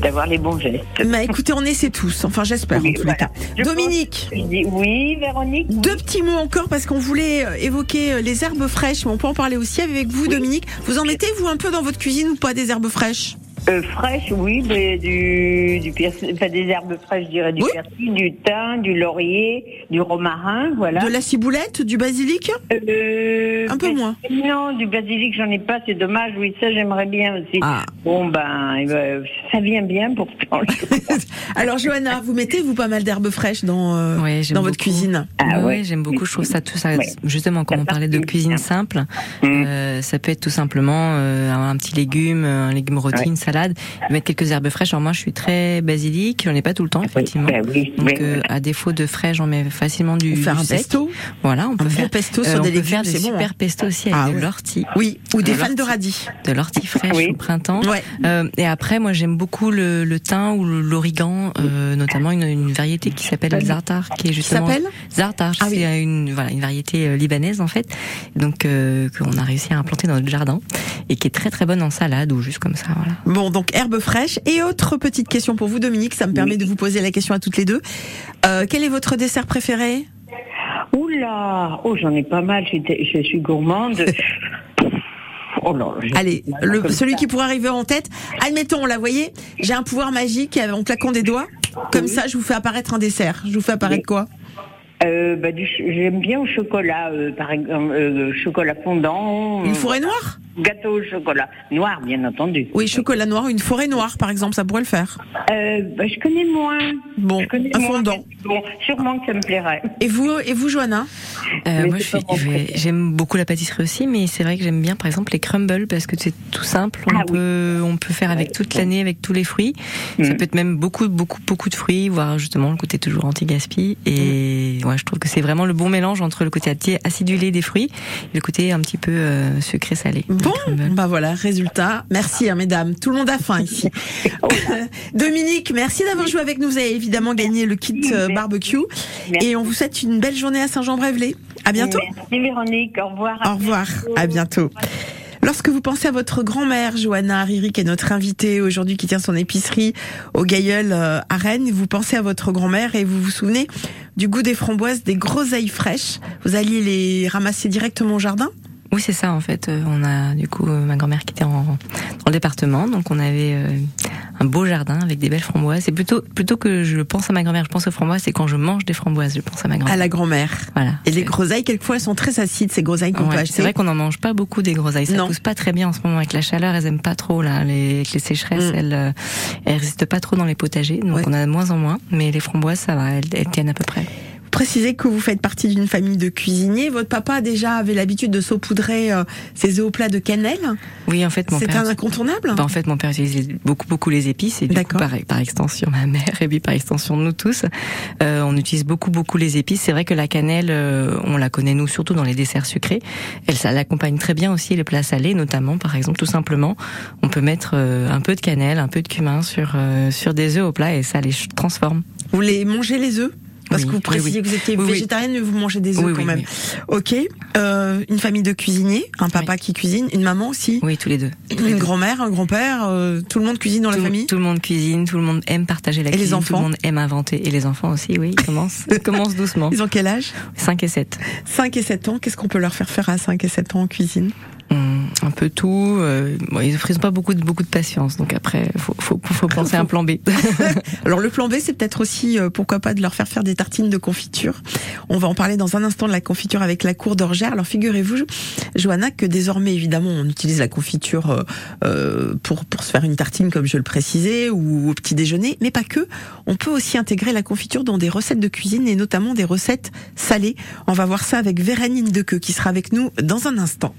d'avoir les bons gestes. Mais écoutez, on essaie tous. Enfin, j'espère en tous les cas. Dominique. Oui, Véronique. Deux petits mots encore parce qu'on voulait évoquer euh, les herbes fraîches, mais on peut en parler aussi avec vous, Dominique. Vous en mettez vous un peu dans votre cuisine ou pas des herbes fraîches? Euh, fraîches, oui, mais du, du persil, enfin des herbes fraîches, je dirais, du persil, du thym, du laurier, du romarin, voilà. De la ciboulette, du basilic? Euh, Un peu moins. Non, du basilic, j'en ai pas, c'est dommage. Oui, ça, j'aimerais bien aussi. Ah. Bon, ben, eh ben, ça vient bien pourtant. (laughs) Alors, Johanna, vous mettez vous pas mal d'herbes fraîches dans, euh, Ouais, j'aime dans votre beaucoup. cuisine? Ah ouais, j'aime beaucoup. Je trouve ça tout ça. Justement, quand on parlait de cuisine simple, euh, ça peut être tout simplement euh, un, petit légume, un légume rôti, une salade, mettre quelques herbes fraîches. Alors moi, je suis très basilic. J'en ai pas tout le temps, effectivement. ben oui, Donc, oui, euh, à défaut de frais, j'en mets facilement du, faire du un sec. pesto. Voilà, on peut faire pesto euh, sur on des peut légumes, faire des c'est bon, super hein. pesto aussi avec Ah de l'ortie. Oui, ou des De fans de radis. De l'ortie fraîche Oui. au printemps. Ouais. Euh, et après, moi, j'aime beaucoup le, le thym ou l'origan, euh, notamment une, une variété qui s'appelle Zartar, qui est justement s'appelle Zartar. Ah oui. c'est une voilà une variété libanaise en fait, donc euh, qu'on a réussi à implanter dans notre jardin et qui est très très bonne en salade ou juste comme ça. Voilà. Bon, donc herbes fraîches. Et autre petite question pour vous, Dominique, ça me permet de vous poser la question à toutes les deux. Euh, quel est votre dessert préféré? Oula, oh, j'en ai pas mal. Je suis, gourmande. (laughs) Oh j'ai- Allez, le, celui qui pourrait arriver en tête. Admettons, là, vous voyez, j'ai un pouvoir magique en claquant des doigts. Comme ça, je vous fais apparaître un dessert. Je vous fais apparaître quoi? Euh, bah, j'aime bien au chocolat, euh, par exemple, euh, chocolat fondant. Une euh, forêt noire? Gâteau au chocolat noir, bien entendu. Oui, chocolat noir, une forêt noire, par exemple, ça pourrait le faire. Euh, bah, je connais moins. Bon, Je connais un moins, fondant. Bon, sûrement que ça me plairait. Et vous, et vous, Johanna Euh, moi, j'aime beaucoup la pâtisserie aussi, mais c'est vrai que j'aime bien, par exemple, les crumbles parce que c'est tout simple. On Ah oui. peut, on peut faire avec toute l'année, avec tous les fruits. Ça Mm. peut être même beaucoup, beaucoup, beaucoup de fruits, voire justement le côté toujours anti-gaspi. Et Mm. ouais, je trouve que c'est vraiment le bon mélange entre le côté acidulé des fruits et le côté un petit peu euh, sucré-salé. Bon, bah voilà, résultat. Merci, hein, mesdames. Tout le monde a faim ici. (laughs) Dominique, merci d'avoir joué avec nous. Vous avez évidemment gagné le kit euh, barbecue. Et on vous souhaite une belle journée à Saint-Jean-Brévelay. À bientôt. Merci Véronique, au revoir. Au revoir. À bientôt. Lorsque vous pensez à votre grand-mère, Johanna Hariri, qui est notre invitée aujourd'hui, qui tient son épicerie au Gailleul à Rennes, vous pensez à votre grand-mère et vous vous souvenez du goût des framboises, des groseilles fraîches. Vous alliez les ramasser directement au jardin? Oui, c'est ça en fait. Euh, On a du coup euh, ma grand-mère qui était en, dans le département, donc on avait euh, un beau jardin avec des belles framboises. C'est plutôt plutôt que je pense à ma grand-mère, je pense aux framboises. C'est quand je mange des framboises, je pense à ma grand-mère. À la grand-mère. Voilà. Et les groseilles, quelquefois, elles sont très acides, ces groseilles qu'on peut Ouais, acheter. c'est vrai qu'on n'en mange pas beaucoup des groseilles. Ça Non. pousse pas très bien en ce moment avec la chaleur. Elles aiment pas trop là. Les, avec les sécheresses, Mm. elles, euh, elles résistent pas trop dans les potagers. Donc on a de moins en moins. Mais les framboises, ça va. Elles, elles tiennent à peu près. Précisez que vous faites partie d'une famille de cuisiniers. Votre papa déjà avait l'habitude de saupoudrer euh, ses œufs au plat de cannelle. Oui, en fait, mon C'est un incontournable. Bah, en fait, mon père utilisait beaucoup, beaucoup les épices et du coup, par, par extension, (laughs) ma mère et puis par extension nous tous, euh, on utilise beaucoup, beaucoup les épices. C'est vrai que la cannelle, euh, on la connaît nous surtout dans les desserts sucrés. Elle, ça l'accompagne très bien aussi les plats salés, notamment, par exemple, tout simplement, on peut mettre euh, un peu de cannelle, un peu de cumin sur euh, sur des œufs au plat et ça les transforme. Vous les mangez les œufs? Parce Oui, que vous précisez oui. que vous étiez végétarienne, mais vous mangez des œufs quand oui, même. Ok. Euh, une famille de cuisiniers, un papa qui cuisine, une maman aussi. Oui, tous les deux. Une grand-mère, un grand-père, euh, tout le monde cuisine dans la famille. Tout le monde cuisine, tout le monde aime partager la Et les cuisine, tout enfants le monde aime inventer et les enfants aussi, oui, ils commencent, ils commencent doucement. (laughs) Ils ont quel âge? 5 et 7. 5 et 7 ans. Qu'est-ce qu'on peut leur faire faire à 5 et 7 ans en cuisine? Un peu tout. Euh, bon, ils n'ont pas beaucoup de beaucoup de patience, donc après, faut faut, faut penser à un plan B. (laughs) (laughs) Alors le plan B, c'est peut-être aussi, euh, pourquoi pas, de leur faire faire des tartines de confiture. On va en parler dans un instant de la confiture avec la cour d'Orgère. Alors figurez-vous, Johanna, que désormais, évidemment, on utilise la confiture euh, euh, pour, pour se faire une tartine, comme je le précisais, ou au petit déjeuner, mais pas que. On peut aussi intégrer la confiture dans des recettes de cuisine et notamment des recettes salées. On va voir ça avec Véranine Dequeux qui sera avec nous dans un instant.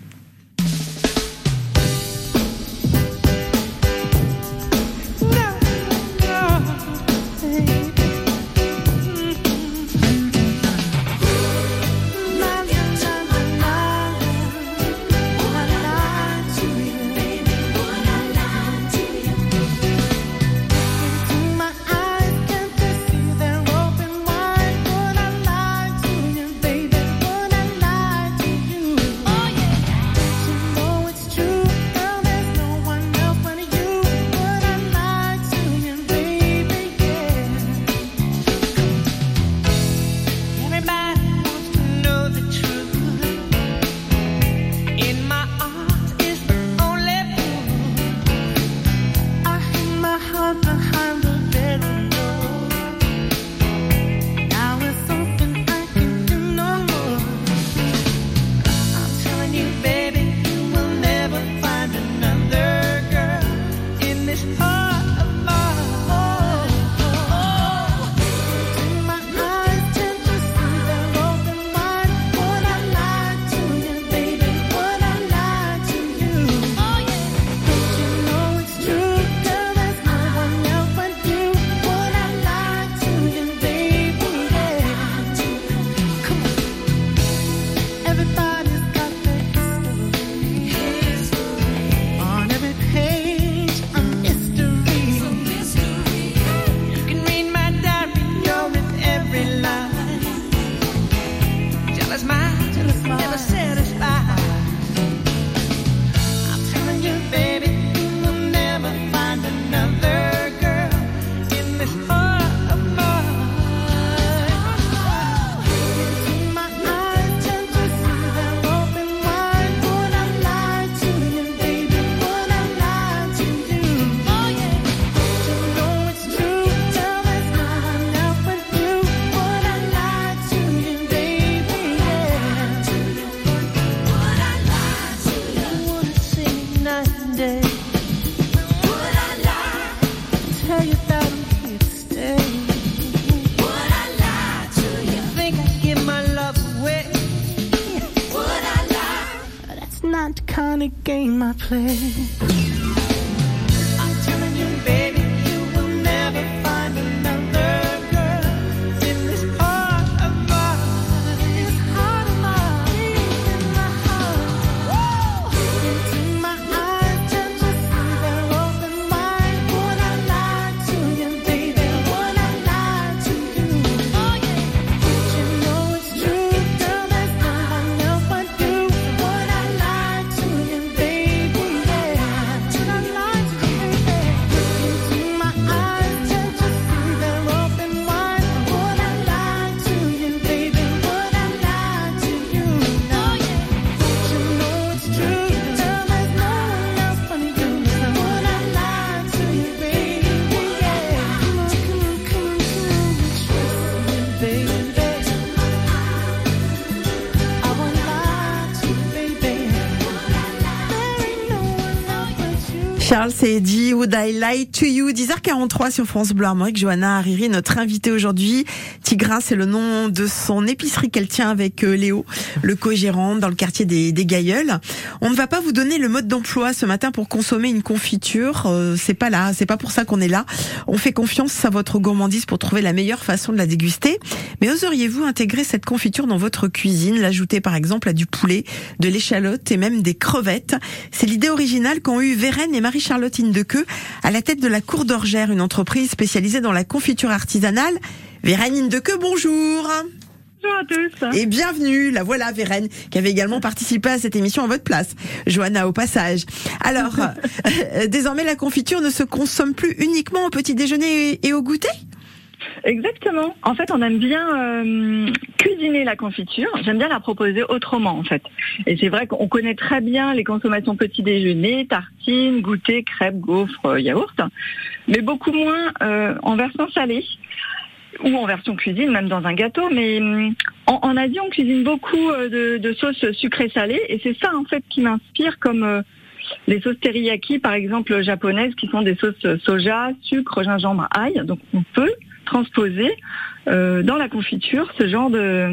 Charles et Eddie, Would I Lie to You 10h43 sur France Bleu Armorique. Johanna Hariri, notre invitée aujourd'hui. Tigrin, c'est le nom de son épicerie qu'elle tient avec euh, Léo, le co-gérant dans le quartier des, des Gailleuls. On ne va pas vous donner le mode d'emploi ce matin pour consommer une confiture. Euh, c'est pas là, c'est pas pour ça qu'on est là. On fait confiance à votre gourmandise pour trouver la meilleure façon de la déguster. Mais oseriez-vous intégrer cette confiture dans votre cuisine, l'ajouter par exemple à du poulet, de l'échalote et même des crevettes? C'est l'idée originale qu'ont eu Vérène et Marie-Charlotte Indequeux à la tête de la Cour d'Orgère, une entreprise spécialisée dans la confiture artisanale. Vérène Indequeux, bonjour Bonjour à tous. et bienvenue, la voilà Vérène, qui avait également participé à cette émission à votre place. Johanna au passage. Alors, (laughs) euh, désormais la confiture ne se consomme plus uniquement au petit déjeuner et au goûter? Exactement. En fait, on aime bien euh, cuisiner la confiture. J'aime bien la proposer autrement, en fait. Et c'est vrai qu'on connaît très bien les consommations petit déjeuner, tartines, goûter, crêpes, gaufres, euh, yaourts, mais beaucoup moins euh, en version salée ou en version cuisine, même dans un gâteau. Mais en, en Asie, on cuisine beaucoup euh, de, de sauces sucrées-salées, et c'est ça en fait qui m'inspire comme euh, les sauces teriyaki, par exemple japonaises, qui sont des sauces soja, sucre, gingembre, ail. Donc on peut transposer euh, dans la confiture ce genre de,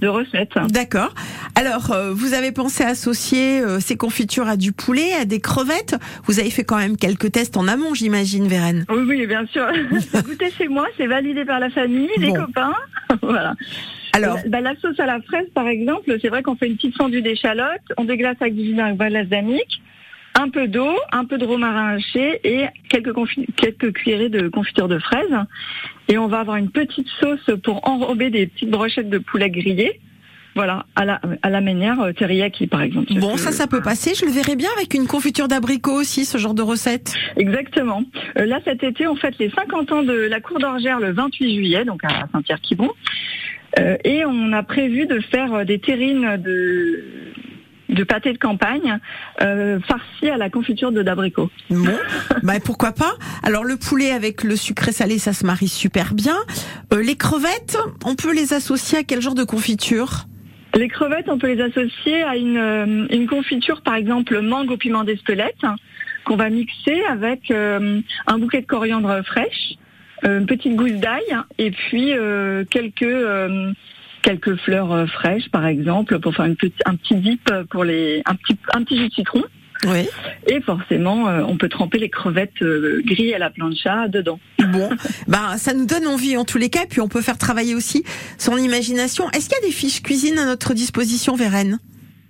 de recettes. D'accord. Alors, euh, vous avez pensé associer euh, ces confitures à du poulet, à des crevettes? Vous avez fait quand même quelques tests en amont, j'imagine, Vérène Oui, oui, bien sûr. (laughs) Goûter chez moi, c'est validé par la famille, les copains. (laughs) voilà. Alors, Bah, la sauce à la fraise, par exemple, c'est vrai qu'on fait une petite fondue d'échalote, on déglace avec du vinaigre balsamique, un peu d'eau, un peu de romarin haché et quelques, quelques cuillerées de confiture de fraises. Et on va avoir une petite sauce pour enrober des petites brochettes de poulet grillé. Voilà, à la, à la manière euh, teriyaki, par exemple. bon, ça, ça peut passer. Je le verrais bien avec une confiture d'abricot aussi, ce genre de recette. Exactement. Euh, là, cet été, on fête les 50 ans de la Cour d'Orgère le 28 juillet, donc à Saint-Pierre-Quibon. Euh, et on a prévu de faire euh, des terrines de, de pâté de campagne euh, farcies à la confiture de d'abricot. Bon, (laughs) bah pourquoi pas? Alors le poulet avec le sucré salé, ça se marie super bien. Euh, les crevettes, on peut les associer à quel genre de confiture? Les crevettes, on peut les associer à une, euh, une confiture, par exemple mangue au piment d'Espelette, qu'on va mixer avec euh, un bouquet de coriandre fraîche, euh, une petite gousse d'ail, et puis euh, quelques euh, quelques fleurs euh, fraîches, par exemple, pour faire une petite, un petit dip pour les un petit un petit jus de citron. Oui. Et forcément, euh, on peut tremper les crevettes euh, grillées à la plancha dedans. Bon, (laughs) bah ça nous donne envie en tous les cas, puis on peut faire travailler aussi son imagination. Est-ce qu'il y a des fiches cuisine à notre disposition, Vérène?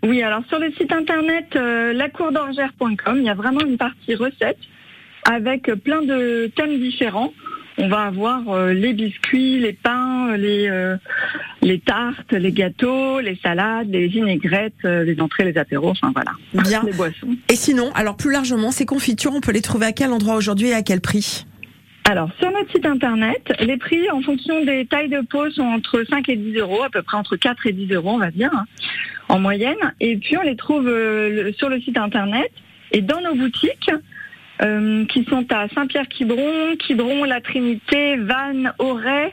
Oui, alors sur le site internet euh, lacourdorgère.com, il y a vraiment une partie recette avec plein de thèmes différents. On va avoir euh, les biscuits, les pains, les euh, les tartes, les gâteaux, les salades, les vinaigrettes, euh, les entrées, les apéros, enfin voilà. Bien. Les boissons. Et sinon, alors plus largement, ces confitures, on peut les trouver à quel endroit aujourd'hui et à quel prix? Alors, sur notre site internet, les prix en fonction des tailles de peau sont entre 5 et 10 euros, à peu près entre 4 et 10 euros, on va dire, hein, en moyenne. Et puis, on les trouve euh, sur le site internet et dans nos boutiques, qui sont à Saint-Pierre-Quiberon, Quiberon, La Trinité, Vannes, Auray,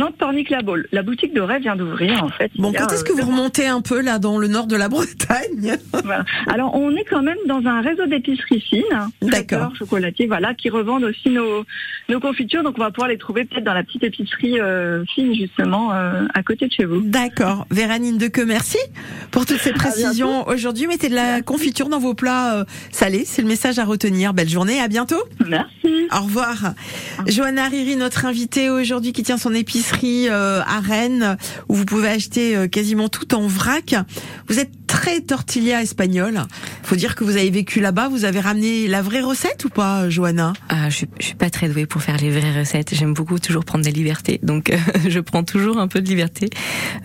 Nantes, Pornic, La Baule. La boutique de Auray vient d'ouvrir, en fait. Bon, quand est-ce que vous remontez un peu là dans le nord de la Bretagne? Voilà. Alors, on est quand même dans un réseau d'épiceries fines, D'accord. traiteurs, chocolatiers, voilà, qui revendent aussi nos, nos confitures. Donc, on va pouvoir les trouver peut-être dans la petite épicerie euh, fine, justement, euh, à côté de chez vous. D'accord. Véranine de que merci pour toutes ces précisions aujourd'hui. Mettez de la confiture dans vos plats euh, salés, c'est le message à retenir. Belle journée, à bientôt. Merci. Au revoir. Johanna Riri, notre invitée aujourd'hui qui tient son épicerie euh, à Rennes où vous pouvez acheter euh, quasiment tout en vrac. Vous êtes très tortilla espagnol. Faut dire que vous avez vécu là-bas. Vous avez ramené la vraie recette ou pas, Johanna? Ah, je, suis- suis pas très douée pour faire les vraies recettes. J'aime beaucoup toujours prendre des libertés, donc euh, (laughs) je prends toujours un peu de liberté.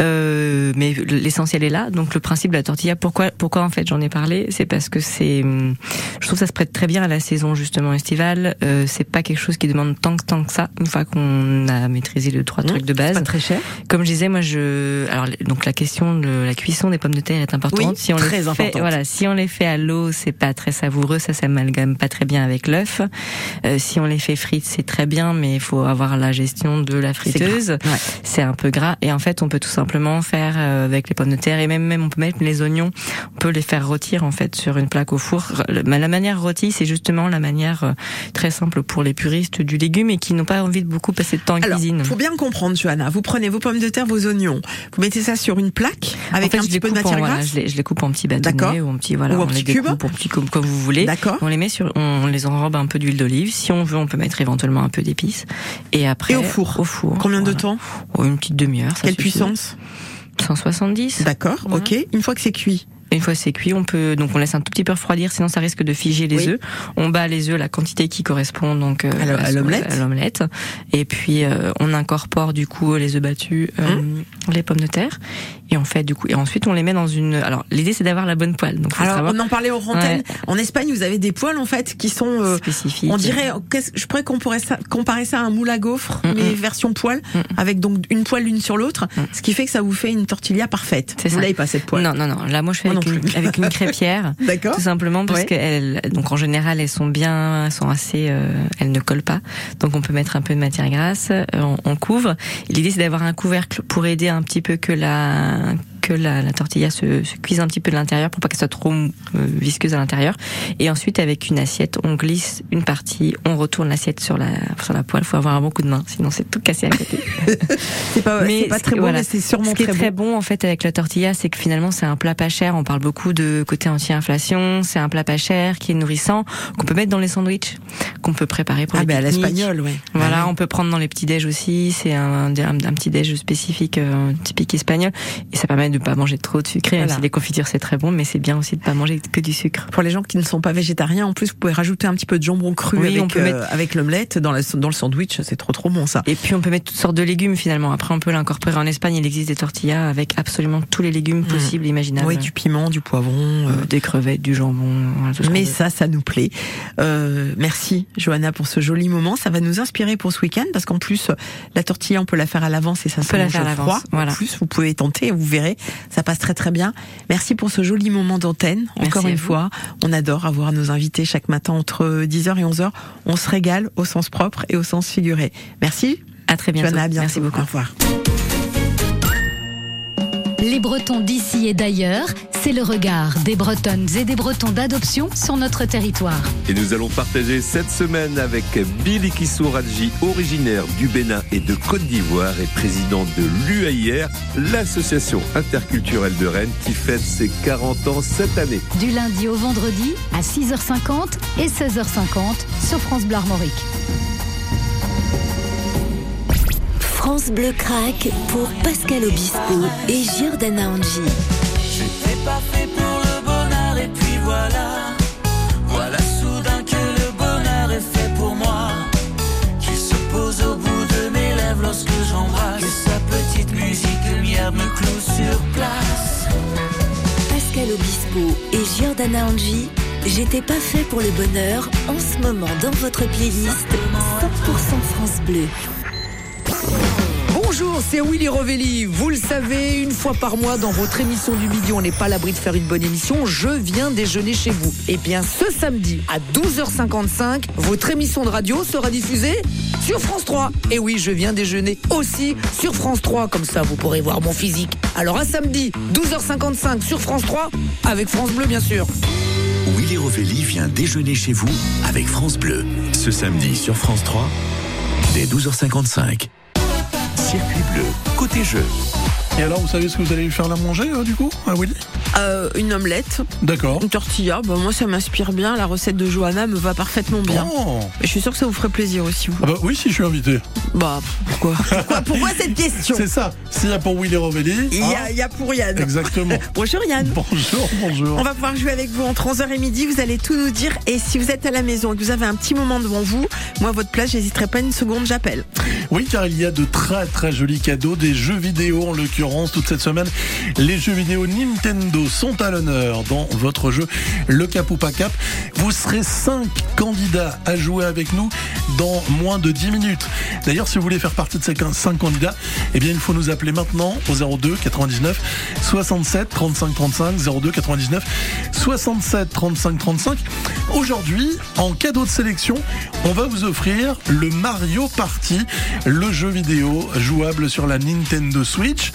Euh, mais l'essentiel est là. Donc le principe de la tortilla, pourquoi, pourquoi en fait j'en ai parlé, c'est parce que c'est, hum, je trouve que ça se prête très bien à la saison justement estivale. C'est pas quelque chose qui demande tant que tant que ça. Une fois qu'on a maîtrisé les trois trucs de base. Pas très cher. Comme je disais, moi je, alors donc la question de la cuisson des pommes de terre est importante. Oui, si on très les fait, voilà, si on les fait à l'eau, c'est pas très savoureux, ça s'amalgame pas très bien avec l'œuf. Euh, si on les fait frites, c'est très bien, mais il faut avoir la gestion de la friteuse. C'est un peu gras et en fait, on peut tout simplement faire euh, avec les pommes de terre et même même on peut mettre les oignons, on peut les faire rôtir en fait sur une plaque au four. La manière rôtie, c'est justement la manière euh, très simple pour les puristes du légume et qui n'ont pas envie de beaucoup passer de temps en Alors, cuisine. pour bien comprendre, Johanna, vous prenez vos pommes de terre, vos oignons, vous mettez ça sur une plaque avec En fait, un petit peu de en- matière voilà, grasse. je, les, je les coupe en petits bâtonnets ou en petits voilà, Ou en on les en petits cubes comme vous voulez. D'accord. On les met sur, on les enrobe un peu d'huile d'olive. Si on veut, on peut mettre éventuellement un peu d'épices. Et après, Et au four. Au four. Combien de temps Oh, Une petite demi-heure. Quelle suffit. puissance 170. D'accord, ok. Une fois que c'est cuit. Une fois c'est cuit, on peut donc on laisse un tout petit peu refroidir, sinon ça risque de figer les Oui. œufs. On bat les œufs la quantité qui correspond donc euh, À l'omelette. à l'omelette. Et puis euh, on incorpore du coup les œufs battus, euh, Hum. les pommes de terre, et on fait du coup et ensuite on les met dans une. Alors l'idée c'est d'avoir la bonne poêle. Donc Alors, savoir- on en parlait aux. Ouais. En Espagne, vous avez des poêles en fait qui sont euh, spécifiques. On dirait, je pourrais comparer ça, comparer ça à un moule à gaufres, Mm, mais mm. version poêle, avec donc une poêle l'une sur l'autre, ce qui fait que ça vous fait une tortilla parfaite. C'est Vous ça. l'avez pas cette poêle Non, non, non. Là, moi, je fais Moi avec une, plus. avec une (laughs) crêpière. D'accord. Tout simplement parce Ouais. qu'elles, donc en général, elles sont bien, elles sont assez, euh, elles ne collent pas. Donc on peut mettre un peu de matière grasse, euh, on, on couvre. L'idée, c'est d'avoir un couvercle pour aider un petit peu que la un que la, la tortilla se, se cuise un petit peu de l'intérieur pour pas qu'elle soit trop euh, visqueuse à l'intérieur. Et ensuite, avec une assiette, on glisse une partie, on retourne l'assiette sur la sur la poêle. Faut avoir un bon coup de main, sinon c'est tout cassé à côté. (laughs) C'est pas, c'est pas très bon, voilà. mais c'est sûrement Ce qui est très bon. bon en fait avec la tortilla, c'est que finalement c'est un plat pas cher. On parle beaucoup de côté anti-inflation. C'est un plat pas cher qui est nourrissant qu'on peut mettre dans les sandwichs, qu'on peut préparer pour Ah, les ben à l'espagnol, ouais. Voilà, Ah on peut prendre dans les petits déj aussi. C'est un, un, un petit déj spécifique, euh, typique espagnol, et ça permet de pas manger trop de sucré. Même Voilà. si les confitures c'est très bon, mais c'est bien aussi de pas manger que du sucre. Pour les gens qui ne sont pas végétariens, en plus, vous pouvez rajouter un petit peu de jambon cru Oui, avec, on peut euh, mettre- avec l'omelette dans, la- dans le sandwich. C'est trop trop bon ça. Et puis on peut mettre toutes sortes de légumes finalement. Après on peut l'incorporer en Espagne. Il existe des tortillas avec absolument tous les légumes possibles, imaginables. Mmh. Oui, du piment, du poivron. euh, Euh, des crevettes, du jambon. voilà, tout Mais ça, ça nous plaît. Euh, merci, Johanna, pour ce joli moment. Ça va nous inspirer pour ce week-end parce qu'en plus, la tortilla, on peut la faire à l'avance et ça se mange froid. voilà. En plus, vous pouvez tenter, vous verrez, ça passe très très bien. Merci pour ce joli moment d'antenne. Encore une vous. fois, on adore avoir nos invités chaque matin entre 10h et 11h. On se régale au sens propre et au sens figuré. Merci. À très bientôt. Johanna, à bientôt. Merci beaucoup. Au revoir. Les Bretons d'ici et d'ailleurs, c'est le regard des Bretonnes et des Bretons d'adoption sur notre territoire. Et nous allons partager cette semaine avec Billy Kissouraji, originaire du Bénin et de Côte d'Ivoire et président de l'UAIR, l'association interculturelle de Rennes qui fête ses 40 ans cette année. Du lundi au vendredi à 6h50 et 16h50 sur France Bleu Armorique. France Bleu craque pour Pascal Obispo et Giordana Angie. Pas fait pour le bonheur et puis voilà. Voilà soudain que le bonheur est fait pour moi. Qui se pose au bout de mes lèvres lorsque j'embrasse. Que sa petite musique lumière me cloue sur place. Pascal Obispo et Giordana Angie, j'étais pas fait pour le bonheur en ce moment dans votre playlist 100% France Bleu. Bonjour, c'est Willy Rovelli. Vous le savez, une fois par mois dans votre émission du midi, on n'est pas à l'abri de faire une bonne émission. Je viens déjeuner chez vous. Et bien, ce samedi à 12h55, votre émission de radio sera diffusée sur France 3. Et oui, je viens déjeuner aussi sur France 3. Comme ça, vous pourrez voir mon physique. Alors, à samedi, 12h55 sur France 3, avec France Bleu, bien sûr. Willy Rovelli vient déjeuner chez vous avec France Bleu. Ce samedi sur France 3, dès 12h55. Circuit bleu, côté jeu. Et alors, vous savez ce que vous allez lui faire la manger, euh, du coup, à Willy Euh, une omelette. D'accord. Une tortilla. Bah, moi, ça m'inspire bien. La recette de Johanna me va parfaitement bien. Oh. Et je suis sûre que ça vous ferait plaisir aussi, vous. Ah bah oui, si je suis invité. Bah, pourquoi? (laughs) Pourquoi, pourquoi cette question? C'est ça. S'il y a pour Willy Rovelli. Il y, hein, a, il y a pour Yann. Exactement. (laughs) Bonjour Yann. Bonjour, bonjour. On va pouvoir jouer avec vous entre 11h et midi. Vous allez tout nous dire. Et si vous êtes à la maison et que vous avez un petit moment devant vous, moi, à votre place, j'hésiterai pas une seconde, j'appelle. Oui, car il y a de très très jolis cadeaux, des jeux vidéo en l'occurrence. Toute cette semaine, les jeux vidéo Nintendo sont à l'honneur dans votre jeu Le Cap ou pas Cap. Vous serez 5 candidats à jouer avec nous dans moins de 10 minutes. D'ailleurs, si vous voulez faire partie de ces 5 candidats, eh bien, il faut nous appeler maintenant au 02 99 67 35 35 02 99 67 35 35. Aujourd'hui, en cadeau de sélection, on va vous offrir le Mario Party, le jeu vidéo jouable sur la Nintendo Switch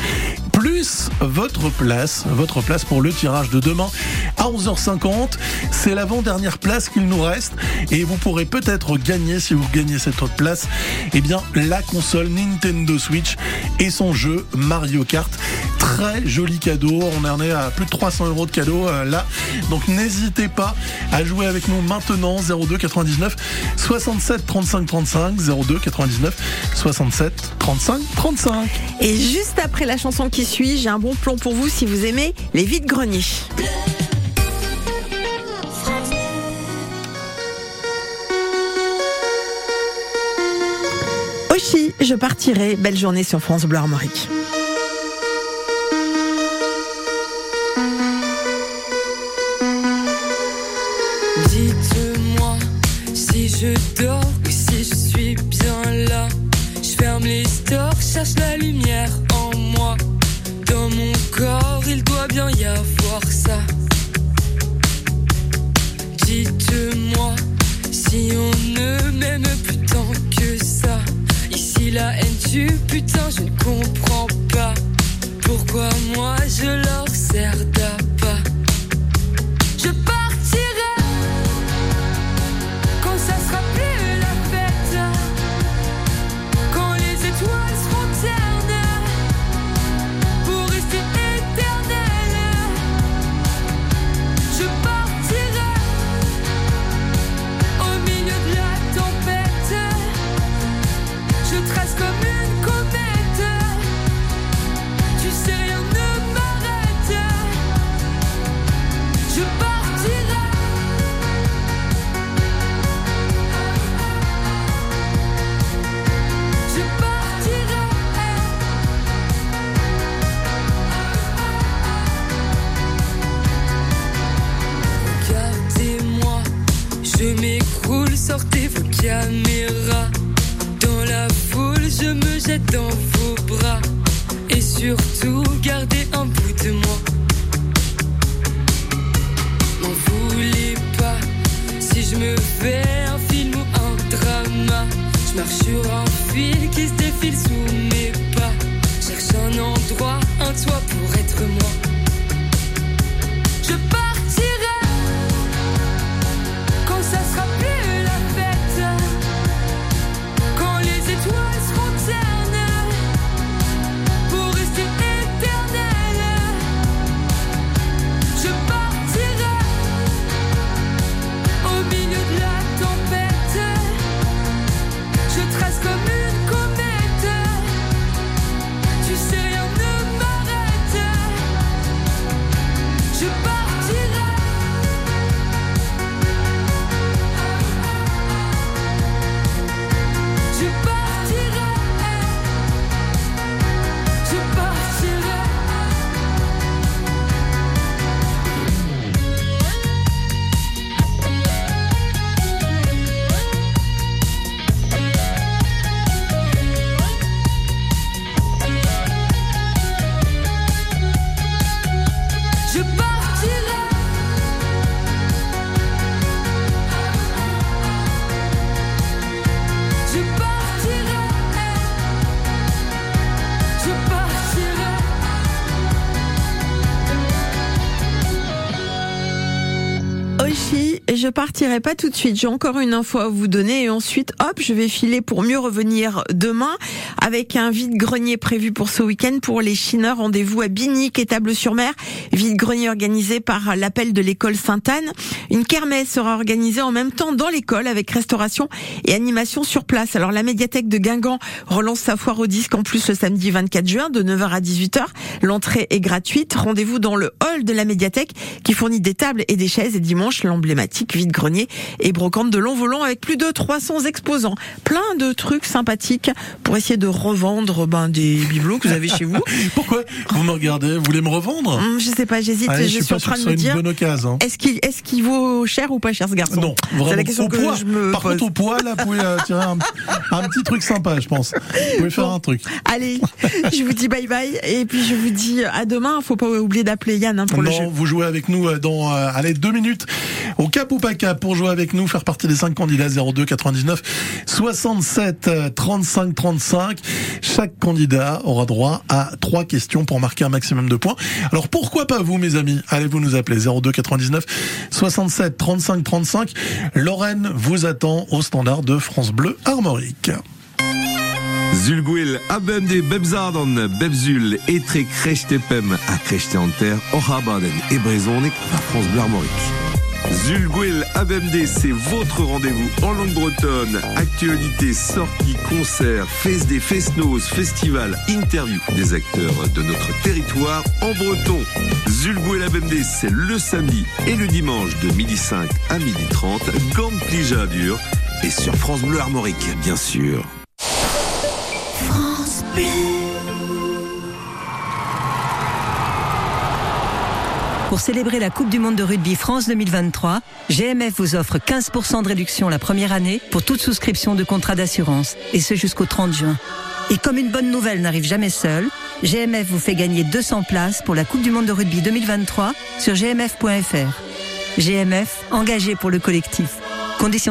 plus votre place, votre place pour le tirage de demain à 11h50. C'est l'avant-dernière place qu'il nous reste et vous pourrez peut-être gagner, si vous gagnez cette autre place, eh bien, la console Nintendo Switch et son jeu Mario Kart. Très joli cadeau. On en est à plus de 300 euros de cadeau euh, là. Donc n'hésitez pas à jouer avec nous maintenant 02 99 67 35 35 02 99 67 35 35. Et juste après la chanson qui suit, j'ai un bon plan pour vous si vous aimez les vides greniers. Oshi, je partirai. Belle journée sur France Bleu Armorique. Dites-moi si je dors ou si je suis bien là. Je ferme les stores, cherche la lumière Dites-moi si on ne m'aime plus tant que ça. Ici la haine tu putain, je ne comprends pas. Pourquoi moi je leur sers caméras. Dans la foule, je me jette dans vos bras. Et surtout, gardez un bout de moi. M'en voulez pas si je me fais un film ou un drama. Je marche sur un fil qui se je partirai pas tout de suite. J'ai encore une info à vous donner et ensuite, hop, je vais filer pour mieux revenir demain avec un vide-grenier prévu pour ce week-end pour les chineurs. Rendez-vous à Binic et Table-sur-Mer. Vide-grenier organisé par l'appel de l'école Sainte-Anne. Une kermesse sera organisée en même temps dans l'école avec restauration et animation sur place. Alors la médiathèque de Guingamp relance sa foire au disque en plus le samedi 24 juin de 9h à 18h. L'entrée est gratuite. Rendez-vous dans le hall de la médiathèque qui fournit des tables et des chaises et dimanche l'emblématique vide-grenier et brocante de long volant avec plus de 300 exposants. Plein de trucs sympathiques pour essayer de revendre ben, des bibelots que vous avez chez vous. (laughs) Pourquoi vous me regardez? Vous voulez me revendre? Hum, Je sais pas, j'hésite. Je, suis en train de me dire. Est-ce qu'il est qu'il vaut cher ou pas cher ce garçon? Non, C'est vraiment. la question au que poids. je me Par pose. contre, au poids, là, vous pouvez euh, tirer un, un petit truc sympa, je pense. Vous pouvez faire un truc. Allez, (laughs) je vous dis bye bye et puis je vous dis à demain. Faut pas oublier d'appeler Yann hein, pour le jeu. Non, vous jouez avec nous euh, dans euh, allez deux minutes au cap ou pas cap pour jouer avec nous, faire partie des cinq candidats 02 99 67 euh, 35 35. Chaque candidat aura droit à trois questions pour marquer un maximum de points. Alors pourquoi pas vous, mes amis? Allez vous nous appeler 02 99 67 35 35. Lorraine vous attend au standard de France Bleu Armorique. Zulguil abem bebzadan bebzul etre krechtepem a krechtanter orabaden et à France Bleu Armorique. Zulguil ABMD, c'est votre rendez-vous en langue bretonne. Actualité, sorties, concerts, fest des fest-noz, festival, interview des acteurs de notre territoire en breton. Zulguil ABMD, c'est le samedi et le dimanche de midi 5 à midi 30. Gand Plija dur et sur France Bleu Armorique, bien sûr. France Bleu. Pour célébrer la Coupe du Monde de rugby France 2023, GMF vous offre 15% de réduction la première année pour toute souscription de contrat d'assurance, et ce jusqu'au 30 juin. Et comme une bonne nouvelle n'arrive jamais seule, GMF vous fait gagner 200 places pour la Coupe du Monde de rugby 2023 sur gmf.fr. GMF, engagé pour le collectif. Conditions